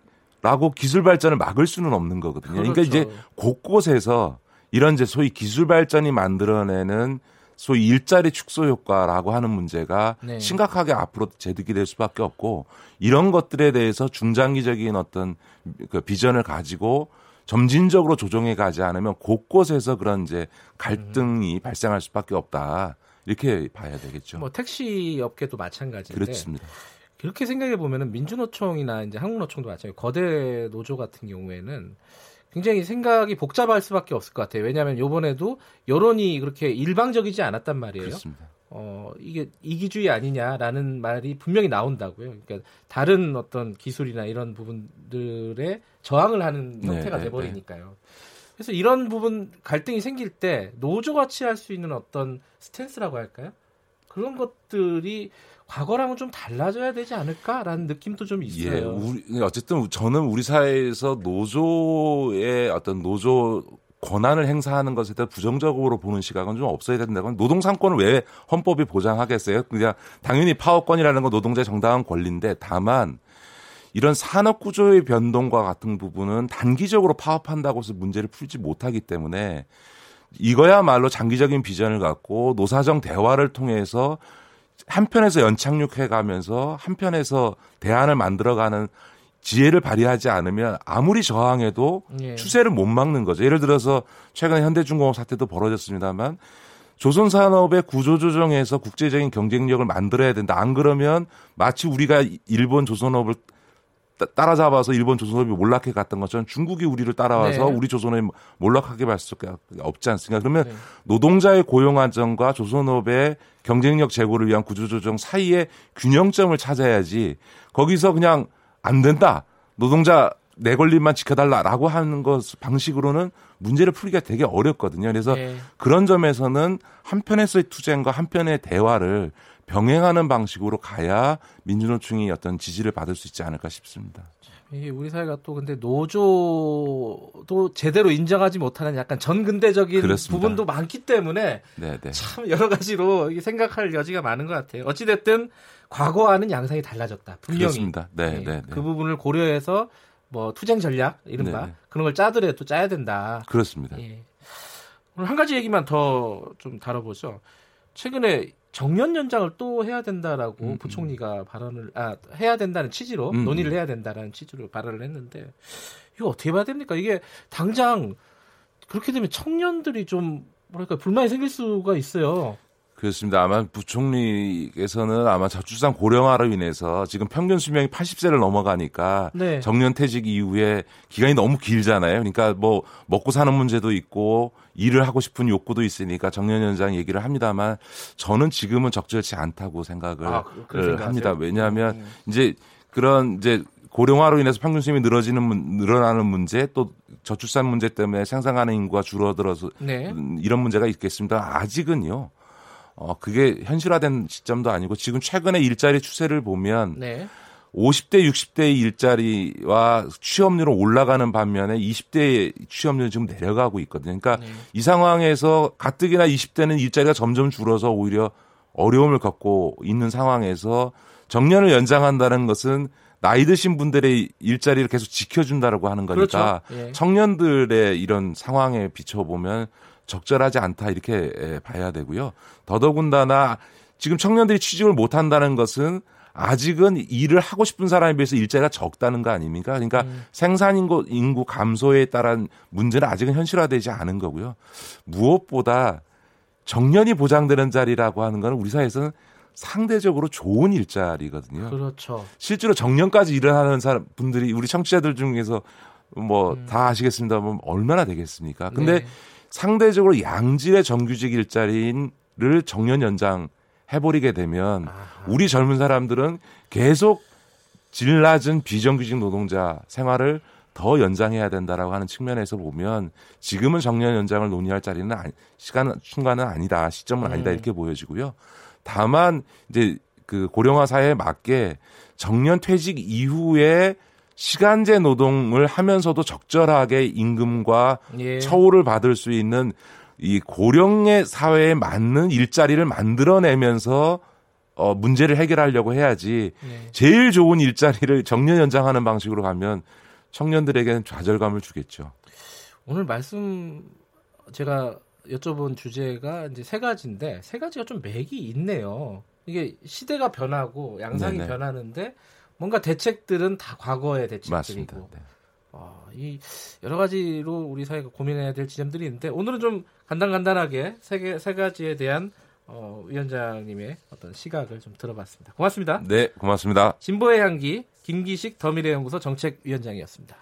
라고 기술 발전을 막을 수는 없는 거거든요. 그렇죠. 그러니까 이제 곳곳에서 이런 이제 소위 기술 발전이 만들어내는 소위 일자리 축소 효과라고 하는 문제가 네. 심각하게 앞으로 제득이 될 수밖에 없고 이런 것들에 대해서 중장기적인 어떤 그 비전을 가지고 점진적으로 조정해 가지 않으면 곳곳에서 그런 이제 갈등이 음. 발생할 수밖에 없다. 이렇게 봐야 되겠죠. 뭐 택시 업계도 마찬가지인데. 그렇습니다. 그렇게 생각해 보면은 민주노총이나 이제 한국노총도 마찬가지. 거대 노조 같은 경우에는 굉장히 생각이 복잡할 수밖에 없을 것 같아요. 왜냐하면 요번에도 여론이 그렇게 일방적이지 않았단 말이에요. 그렇습니다. 어, 이게 이기주의 아니냐라는 말이 분명히 나온다고요. 그러니까 다른 어떤 기술이나 이런 부분들에 저항을 하는 네, 형태가 네, 돼버리니까요. 네. 그래서 이런 부분 갈등이 생길 때 노조가 취할 수 있는 어떤 스탠스라고 할까요? 그런 것들이 과거랑은 좀 달라져야 되지 않을까라는 느낌도 좀 있어요. 예, 우리, 어쨌든 저는 우리 사회에서 노조의 어떤 노조 권한을 행사하는 것에 대해 부정적으로 보는 시각은 좀 없어야 된다고. 노동 상권을 왜 헌법이 보장하겠어요? 그냥 당연히 파업권이라는 건 노동자의 정당한 권리인데 다만 이런 산업 구조의 변동과 같은 부분은 단기적으로 파업한다고 해서 문제를 풀지 못하기 때문에 이거야말로 장기적인 비전을 갖고 노사정 대화를 통해서 한편에서 연착륙해 가면서 한편에서 대안을 만들어가는 지혜를 발휘하지 않으면 아무리 저항해도 예. 추세를 못 막는 거죠. 예를 들어서 최근에 현대중공업 사태도 벌어졌습니다만 조선 산업의 구조 조정에서 국제적인 경쟁력을 만들어야 된다. 안 그러면 마치 우리가 일본 조선업을 따라잡아서 일본 조선업이 몰락해 갔던 것처럼 중국이 우리를 따라와서 네. 우리 조선업이 몰락하게 할 수밖에 없지 않습니까? 그러면 네. 노동자의 고용 안정과 조선업의 경쟁력 제고를 위한 구조조정 사이에 균형점을 찾아야지 거기서 그냥 안 된다. 노동자 내 권리만 지켜달라라고 하는 것 방식으로는 문제를 풀기가 되게 어렵거든요. 그래서 네. 그런 점에서는 한편에서의 투쟁과 한편의 대화를 병행하는 방식으로 가야 민주노총이 어떤 지지를 받을 수 있지 않을까 싶습니다. 우리 사회가 또 근데 노조도 제대로 인정하지 못하는 약간 전근대적인 그렇습니다. 부분도 많기 때문에 네네. 네. 참 여러 가지로 생각할 여지가 많은 것 같아요. 어찌됐든 과거와는 양상이 달라졌다. 분명히. 그렇습니다. 네, 네, 네. 그 부분을 고려해서 뭐 투쟁 전략 이른바 네네. 그런 걸 짜더라도 짜야 된다. 그렇습니다. 예. 오늘 한 가지 얘기만 더 좀 다뤄보죠. 최근에 정년 연장을 또 해야 된다라고 음, 음. 부총리가 발언을 아 해야 된다는 취지로 음, 논의를 음. 해야 된다는 취지로 발언을 했는데 이거 어떻게 봐야 됩니까? 이게 당장 그렇게 되면 청년들이 좀 뭐랄까 불만이 생길 수가 있어요. 그렇습니다. 아마 부총리께서는 아마 저출산 고령화로 인해서 지금 평균 수명이 80세를 넘어가니까 네. 정년퇴직 이후에 기간이 너무 길잖아요. 그러니까 뭐 먹고 사는 문제도 있고 일을 하고 싶은 욕구도 있으니까 정년 연장 얘기를 합니다만 저는 지금은 적절치 않다고 생각을 아, 합니다. 왜냐하면 음. 이제 그런 이제 고령화로 인해서 평균 수명이 늘어지는 늘어나는 문제 또 저출산 문제 때문에 생산하는 인구가 줄어들어서 네. 이런 문제가 있겠습니다. 아직은요. 어, 그게 현실화된 시점도 아니고 지금 최근에 일자리 추세를 보면 네. 50대, 60대의 일자리와 취업률은 올라가는 반면에 20대의 취업률은 지금 내려가고 있거든요. 그러니까 네. 이 상황에서 가뜩이나 20대는 일자리가 점점 줄어서 오히려 어려움을 겪고 있는 상황에서 정년을 연장한다는 것은 나이 드신 분들의 일자리를 계속 지켜준다라고 하는 거니까 그렇죠. 예. 청년들의 이런 상황에 비춰보면 적절하지 않다 이렇게 봐야 되고요. 더더군다나 지금 청년들이 취직을 못 한다는 것은 아직은 일을 하고 싶은 사람에 비해서 일자리가 적다는 거 아닙니까? 그러니까 음. 생산 인구, 인구 감소에 따른 문제는 아직은 현실화되지 않은 거고요. 무엇보다 정년이 보장되는 자리라고 하는 거는 우리 사회에서는 상대적으로 좋은 일자리거든요. 그렇죠. 실제로 정년까지 일을 하는 사람 분들이 우리 청취자들 중에서 뭐다 음. 아시겠습니다만 얼마나 되겠습니까? 근데 네. 상대적으로 양질의 정규직 일자리를 정년 연장 해버리게 되면. 우리 젊은 사람들은 계속 질 낮은 비정규직 노동자 생활을 더 연장해야 된다라고 하는 측면에서 보면 지금은 정년 연장을 논의할 자리는 아니, 시간 순간은 아니다 시점은 아니다 음. 이렇게 보여지고요. 다만 이제 그 고령화 사회에 맞게 정년 퇴직 이후에 시간제 노동을 하면서도 적절하게 임금과 예. 처우를 받을 수 있는 이 고령의 사회에 맞는 일자리를 만들어내면서 어, 문제를 해결하려고 해야지 예. 제일 좋은 일자리를 정년 연장하는 방식으로 가면 청년들에게는 좌절감을 주겠죠. 오늘 말씀 제가 여쭤본 주제가 이제 세 가지인데 세 가지가 좀 맥이 있네요. 이게 시대가 변하고 양상이 네네. 변하는데 뭔가 대책들은 다 과거의 대책들이고 네. 어, 이 여러 가지로 우리 사회가 고민해야 될 지점들이 있는데 오늘은 좀 간단간단하게 세, 개, 세 가지에 대한 어, 위원장님의 어떤 시각을 좀 들어봤습니다. 고맙습니다. 네, 고맙습니다. 진보의 향기 김기식 더미래연구소 정책위원장이었습니다.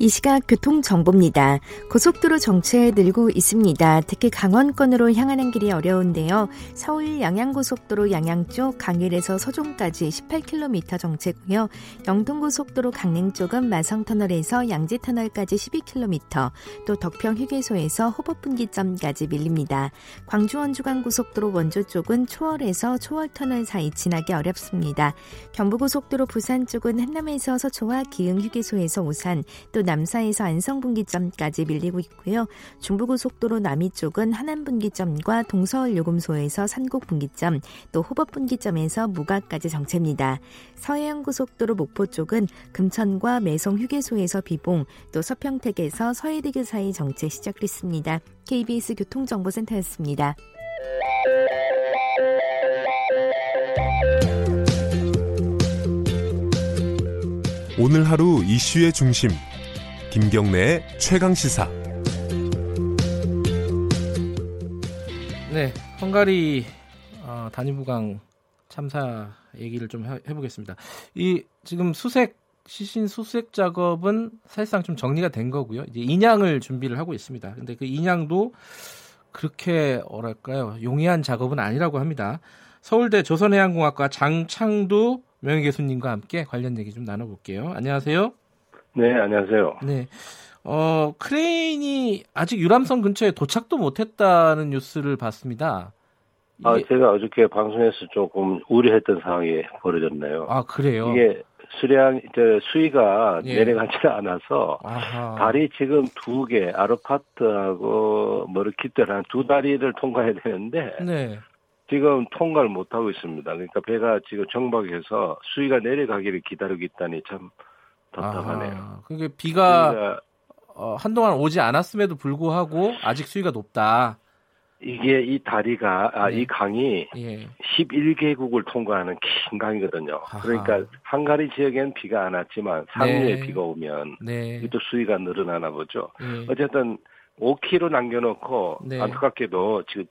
이 시각 교통정보입니다. 고속도로 정체 늘고 있습니다. 특히 강원권으로 향하는 길이 어려운데요. 서울 양양고속도로 양양 쪽 강일에서 서종까지 18km 정체고요. 영동고속도로 강릉 쪽은 마성터널에서 양지터널까지 12km, 또 덕평휴게소에서 호법분기점까지 밀립니다. 광주원주간고속도로 원조 쪽은 초월에서 초월터널 사이 지나기 어렵습니다. 경부고속도로 부산 쪽은 한남에서 서초와 기흥휴게소에서 오산, 또 남사에서 안성분기점까지 밀리고 있고요. 중부고속도로 남이 쪽은 하남분기점과 동서울 요금소에서 산곡분기점, 또 호법분기점에서 무가까지 정체입니다. 서해안고속도로 목포 쪽은 금천과 매송 휴게소에서 비봉, 또 서평택에서 서해대교 사이 정체 시작됐습니다. KBS 교통정보센터였습니다. 오늘 하루 이슈의 중심 김경래의 최강 시사. 네, 헝가리 어, 단위부강 참사 얘기를 좀 해, 보겠습니다. 이 지금 수색 시신 수색 작업은 사실상 좀 정리가 된 거고요. 이제 인양을 준비를 하고 있습니다. 근데 그 인양도 그렇게 뭐랄까요 용이한 작업은 아니라고 합니다. 서울대 조선해양공학과 장창두 명예 교수님과 함께 관련 얘기 좀 나눠볼게요. 안녕하세요. 네, 안녕하세요. 네. 어, 크레인이 아직 유람선 근처에 도착도 못했다는 뉴스를 봤습니다. 아, 제가 어저께 방송에서 조금 우려했던 상황이 벌어졌네요. 아, 그래요? 이게 수량, 저, 수위가 예. 내려가지 않아서 아하. 다리 지금 두 개, 아르파트하고 머르키트라는 두 다리를 통과해야 되는데 네. 지금 통과를 못하고 있습니다. 그러니까 배가 지금 정박해서 수위가 내려가기를 기다리고 있다니 참 답답하네요. 그게 비가 어, 한동안 오지 않았음에도 불구하고 아직 수위가 높다. 이게 이 다리가 아, 네. 이 강이 예. 11개국을 통과하는 긴 강이거든요. 아하. 그러니까 한가리 지역엔 비가 안 왔지만 상류에 네. 비가 오면 네. 또 수위가 늘어나나 보죠. 네. 어쨌든 5km 남겨놓고 네. 안타깝게도 지금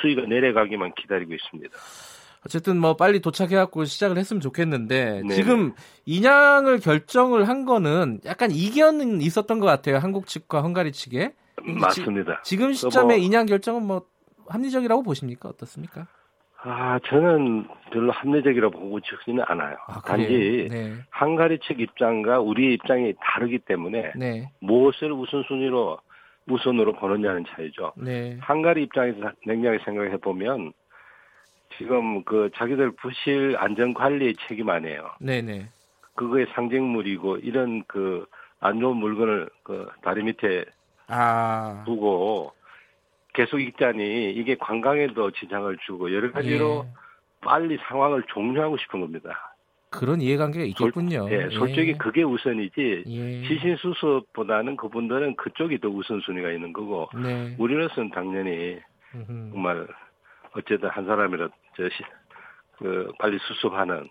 수위가 내려가기만 기다리고 있습니다. 어쨌든 뭐 빨리 도착해갖고 시작을 했으면 좋겠는데 네. 지금 인양을 결정을 한 거는 약간 이견은 있었던 것 같아요 한국 측과 헝가리 측에 맞습니다. 지, 금 시점에 뭐, 인양 결정은 뭐 합리적이라고 보십니까 어떻습니까? 아 저는 별로 합리적이라고 보고 싶지는 않아요. 아, 단지 네. 헝가리 측 입장과 우리 입장이 다르기 때문에 네. 무엇을 우선순위로 우선으로 보느냐는 차이죠. 네. 헝가리 입장에서 냉정하게 생각해 보면 지금 그 자기들 부실 안전 관리 책임 아니에요. 네네. 그거의 상징물이고 이런 그 안 좋은 물건을 그 다리 밑에 아. 두고 계속 있자니 이게 관광에도 지장을 주고 여러 가지로 예. 빨리 상황을 종료하고 싶은 겁니다. 그런 이해관계가 있겠군요. 솔, 예, 솔직히 예. 그게 우선이지 예. 시신 수습보다는 그분들은 그쪽이 더 우선순위가 있는 거고 네. 우리로서는 당연히 음흠. 정말 어쨌든 한 사람이라 저 시 그 빨리 수습하는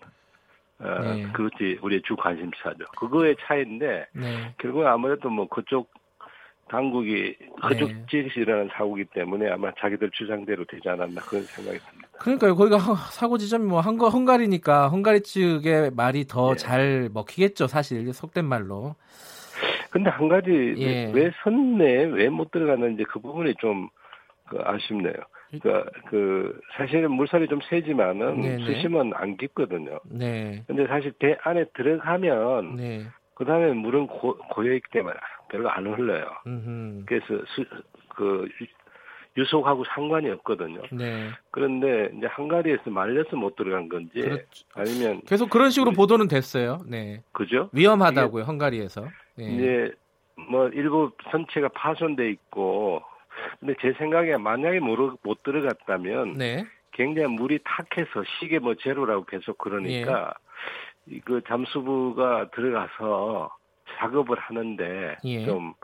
어, 네. 그것이 우리의 주 관심사죠. 그거의 차이인데 네. 결국 아무래도 뭐 그쪽 당국이 그쪽 네. 사고기 때문에 아마 자기들 주장대로 되지 않았나 그런 생각이 듭니다. 그러니까요. 거기가 사고 지점이 뭐 헝가, 헝가리니까 헝가리 측의 말이 더잘 네. 먹히겠죠. 사실 속된 말로. 근데 한 가지 예. 왜 선내 왜못 들어갔는지 그 부분이 좀그 아쉽네요. 그러니까 그 사실은 물살이 좀 세지만은 네네. 수심은 안 깊거든요. 네. 근데 사실 배 안에 들어가면 네. 그 다음에 물은 고, 고여 있기 때문에 별로 안 흘러요. 음흠. 그래서 수, 그 유속하고 상관이 없거든요. 네. 그런데 이제 한가리에서 말려서 못 들어간 건지 그렇죠. 아니면 계속 그런 식으로 우리, 보도는 됐어요. 네. 그죠? 위험하다고요, 헝가리에서. 네. 이제 뭐 일부 선체가 파손돼 있고 근데 제 생각에 만약에 못, 못 들어갔다면 네. 굉장히 물이 탁해서 시계 뭐 제로라고 계속 그러니까 예. 그 잠수부가 들어가서 작업을 하는데 예. 좀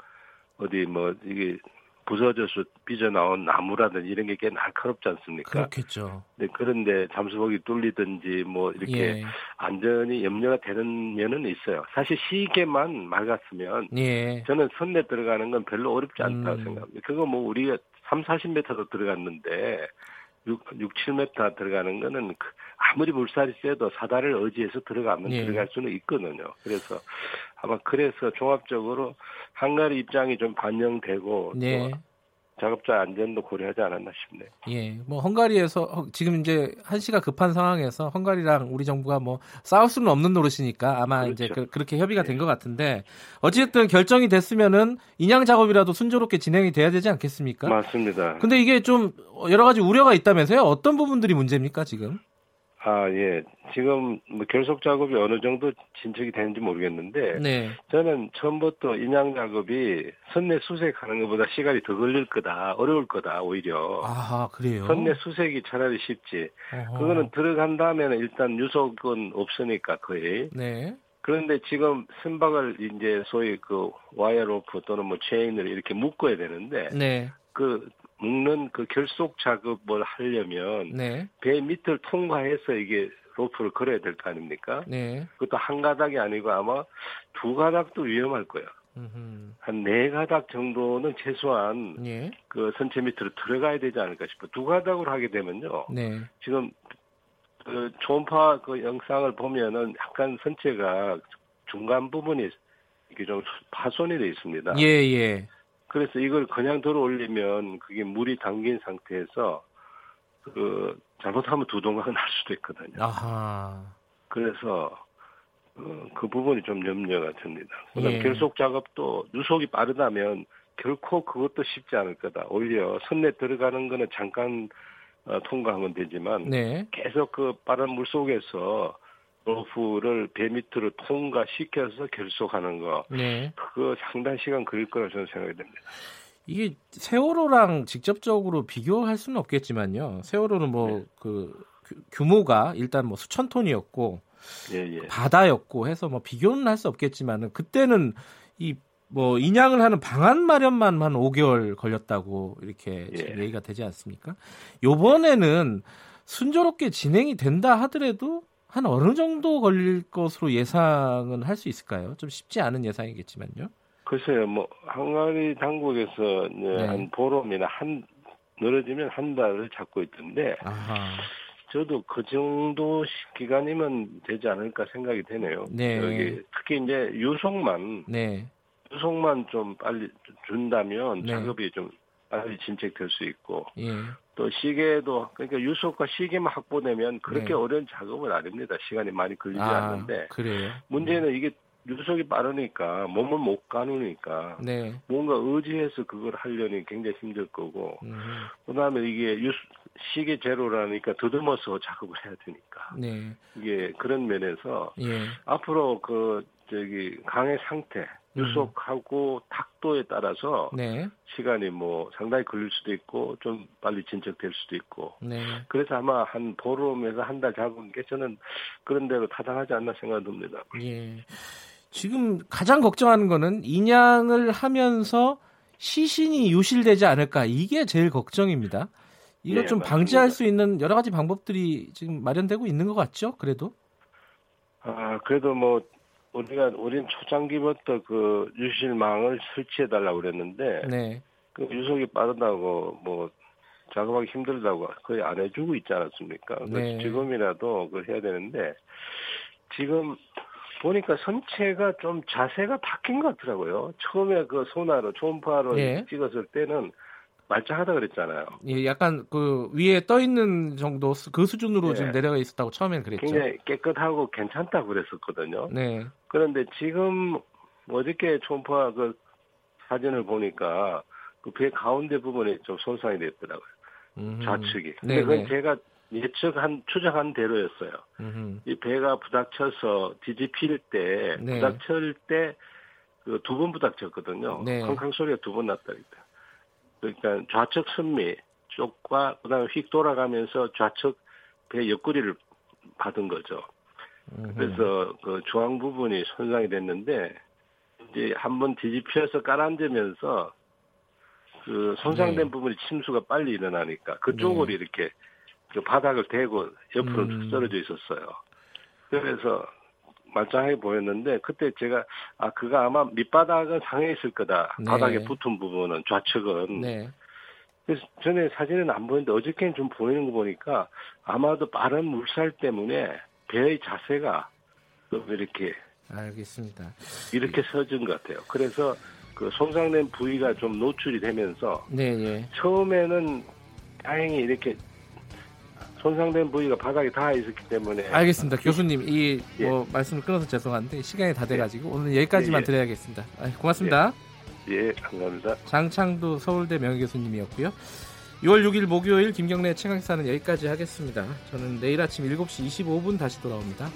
어디 뭐 이게 부서져서 삐져나온 나무라든지 이런 게 꽤 날카롭지 않습니까? 그렇겠죠. 네, 그런데 잠수복이 뚫리든지 뭐 이렇게 예. 안전이 염려가 되는 면은 있어요. 사실 시계만 맑았으면 예. 저는 선내 들어가는 건 별로 어렵지 않다고 음. 생각합니다. 그거 뭐 우리가 3, 40m도 들어갔는데 6, 6 7m 들어가는 거는 그 아무리 물살이 세도 사다를 의지해서 들어가면 예. 들어갈 수는 있거든요. 그래서 아마 그래서 종합적으로 한가리 입장이 좀 반영되고 네. 작업자 안전도 고려하지 않았나 싶네요. 예, 뭐 헝가리에서 지금 이제 한시가 급한 상황에서 헝가리랑 우리 정부가 뭐 싸울 수는 없는 노릇이니까 아마 그렇죠. 이제 그, 렇게 협의가 된것 같은데 어찌됐든 결정이 됐으면은 인양 작업이라도 순조롭게 진행이 돼야 되지 않겠습니까? 맞습니다. 근데 이게 좀 여러 가지 우려가 있다면서요? 어떤 부분들이 문제입니까 지금? 아, 예. 지금 뭐 결속 작업이 어느 정도 진척이 되는지 모르겠는데 네. 저는 처음부터 인양 작업이 선내 수색하는 것보다 시간이 더 걸릴 거다, 어려울 거다 오히려. 아, 그래요. 선내 수색이 차라리 쉽지. 어허. 그거는 들어간 다음에는 일단 유속은 없으니까 거의. 네. 그런데 지금 선박을 이제 소위 그 와이어 로프 또는 뭐 체인을 이렇게 묶어야 되는데 네. 그 묶는 그 결속 작업을 하려면 네. 배 밑을 통과해서 이게 로프를 걸어야 될 거 아닙니까? 네. 그것도 한 가닥이 아니고 아마 두 가닥도 위험할 거예요. 한 네 가닥 정도는 최소한 예. 그 선체 밑으로 들어가야 되지 않을까 싶어요. 두 가닥으로 하게 되면요. 네. 지금 그 초음파 그 영상을 보면은 약간 선체가 중간 부분이 이게 좀 파손이 돼 있습니다. 예, 예. 그래서 이걸 그냥 들어 올리면 그게 물이 담긴 상태에서 그 잘못하면 두동강 날 수도 있거든요. 아하. 그래서 어, 그 부분이 좀 염려가 됩니다. 그다음 예. 결속 작업도 누속이 빠르다면 결코 그것도 쉽지 않을 거다. 오히려 선내 들어가는 거는 잠깐 어, 통과하면 되지만 네. 계속 그 빠른 물 속에서 로프를 배 밑으로 통과시켜서 결속하는 거. 네. 그거 상당 시간 걸릴 거라 저는 생각이 됩니다. 이게 세월호랑 직접적으로 비교할 수는 없겠지만요. 세월호는 뭐그 네. 규모가 일단 뭐 수천 톤이었고 예, 예. 바다였고 해서 뭐 비교는 할 수 없겠지만은 그때는 이 뭐 인양을 하는 방안 마련만 한 5개월 걸렸다고 이렇게 예. 얘기가 되지 않습니까? 요번에는 순조롭게 진행이 된다 하더라도 한 어느 정도 걸릴 것으로 예상은 할 수 있을까요? 좀 쉽지 않은 예상이겠지만요. 글쎄요, 뭐 항아리 당국에서 네. 한 보름이나 한 늘어지면 한 달을 잡고 있던데 아하. 저도 그 정도 기간이면 되지 않을까 생각이 되네요. 네. 여기 특히 이제 유속만 네. 유속만 좀 빨리 준다면 네. 작업이 좀 빨리 진척될 수 있고 예. 또 시계도 그러니까 유속과 시계만 확보되면 그렇게 네. 어려운 작업은 아닙니다. 시간이 많이 걸리지 아, 않는데 그래요? 문제는 이게 유속이 빠르니까 몸을 못 가누니까 네. 뭔가 의지해서 그걸 하려니 굉장히 힘들 거고 음. 그다음에 이게 유 시계 제로라니까 더듬어서 작업을 해야 되니까 네. 이게 그런 면에서 예. 앞으로 그 저기 강의 상태 유속하고 음. 탁도에 따라서 네. 시간이 뭐 상당히 걸릴 수도 있고 좀 빨리 진척될 수도 있고 네. 그래서 아마 한 보름에서 한 달 잡은 게 저는 그런 대로 타당하지 않나 생각됩니다. 예. 지금 가장 걱정하는 거는 인양을 하면서 시신이 유실되지 않을까 이게 제일 걱정입니다. 이거 네, 좀 방지할 수 있는 여러 가지 방법들이 지금 마련되고 있는 것 같죠? 그래도? 아 그래도 뭐 우리가 우린 초창기부터 그 유실망을 설치해 달라고 그랬는데 네. 그 유속이 빠르다고 뭐 작업하기 힘들다고 거의 안 해주고 있지 않았습니까? 네. 지금이라도 그걸 해야 되는데 지금 보니까 선체가 좀 자세가 바뀐 것 같더라고요. 처음에 그 소나로 초음파로 예. 찍었을 때는 말짱하다 그랬잖아요. 예, 약간 그 위에 떠 있는 정도 그 수준으로 네. 지금 내려가 있었다고 처음엔 그랬죠. 굉장히 깨끗하고 괜찮다고 그랬었거든요. 네. 그런데 지금 어저께 초음파 그 사진을 보니까 그 배 가운데 부분이 좀 손상이 됐더라고요. 음흠. 좌측이. 근데 네네. 그건 네. 제가 예측한 추정한 대로였어요. 음흠. 이 배가 부닥쳐서 뒤집힐 때 네. 부닥칠 때 그 두 번 부닥쳤거든요. 네. 쾅쾅 소리가 두 번 났다니까. 그러니까 좌측 선미 쪽과 그다음에 휙 돌아가면서 좌측 배 옆구리를 받은 거죠. 그래서 그 중앙 부분이 손상이 됐는데 이제 한번 뒤집혀서 깔아앉으면서 그 손상된 네. 부분이 침수가 빨리 일어나니까 그쪽으로 네. 이렇게 그 바닥을 대고 옆으로 음. 떨어져 있었어요. 그래서 말짱하게 보였는데 그때 제가 아 그거 아마 밑바닥은 상해 있을 거다. 네. 바닥에 붙은 부분은 좌측은. 네. 그래서 전에 사진은 안 보이는데 어저께는 좀 보이는 거 보니까 아마도 빠른 물살 때문에 배의 자세가 좀 이렇게 알겠습니다. 이렇게 서진 것 같아요. 그래서 그 손상된 부위가 좀 노출이 되면서 네, 네. 처음에는 다행히 이렇게 손상된 부위가 바닥에 닿아 있었기 때문에 알겠습니다. 교수님 이뭐 예. 말씀을 끊어서 죄송한데 시간이 다 돼가지고 예. 오늘 여기까지만 예, 예. 드려야겠습니다. 아, 고맙습니다. 예. 예, 감사합니다. 장창두 서울대 명예교수님이었고요. 6월 6일 목요일 김경래 최강사는 여기까지 하겠습니다. 저는 내일 아침 7시 25분 다시 돌아옵니다.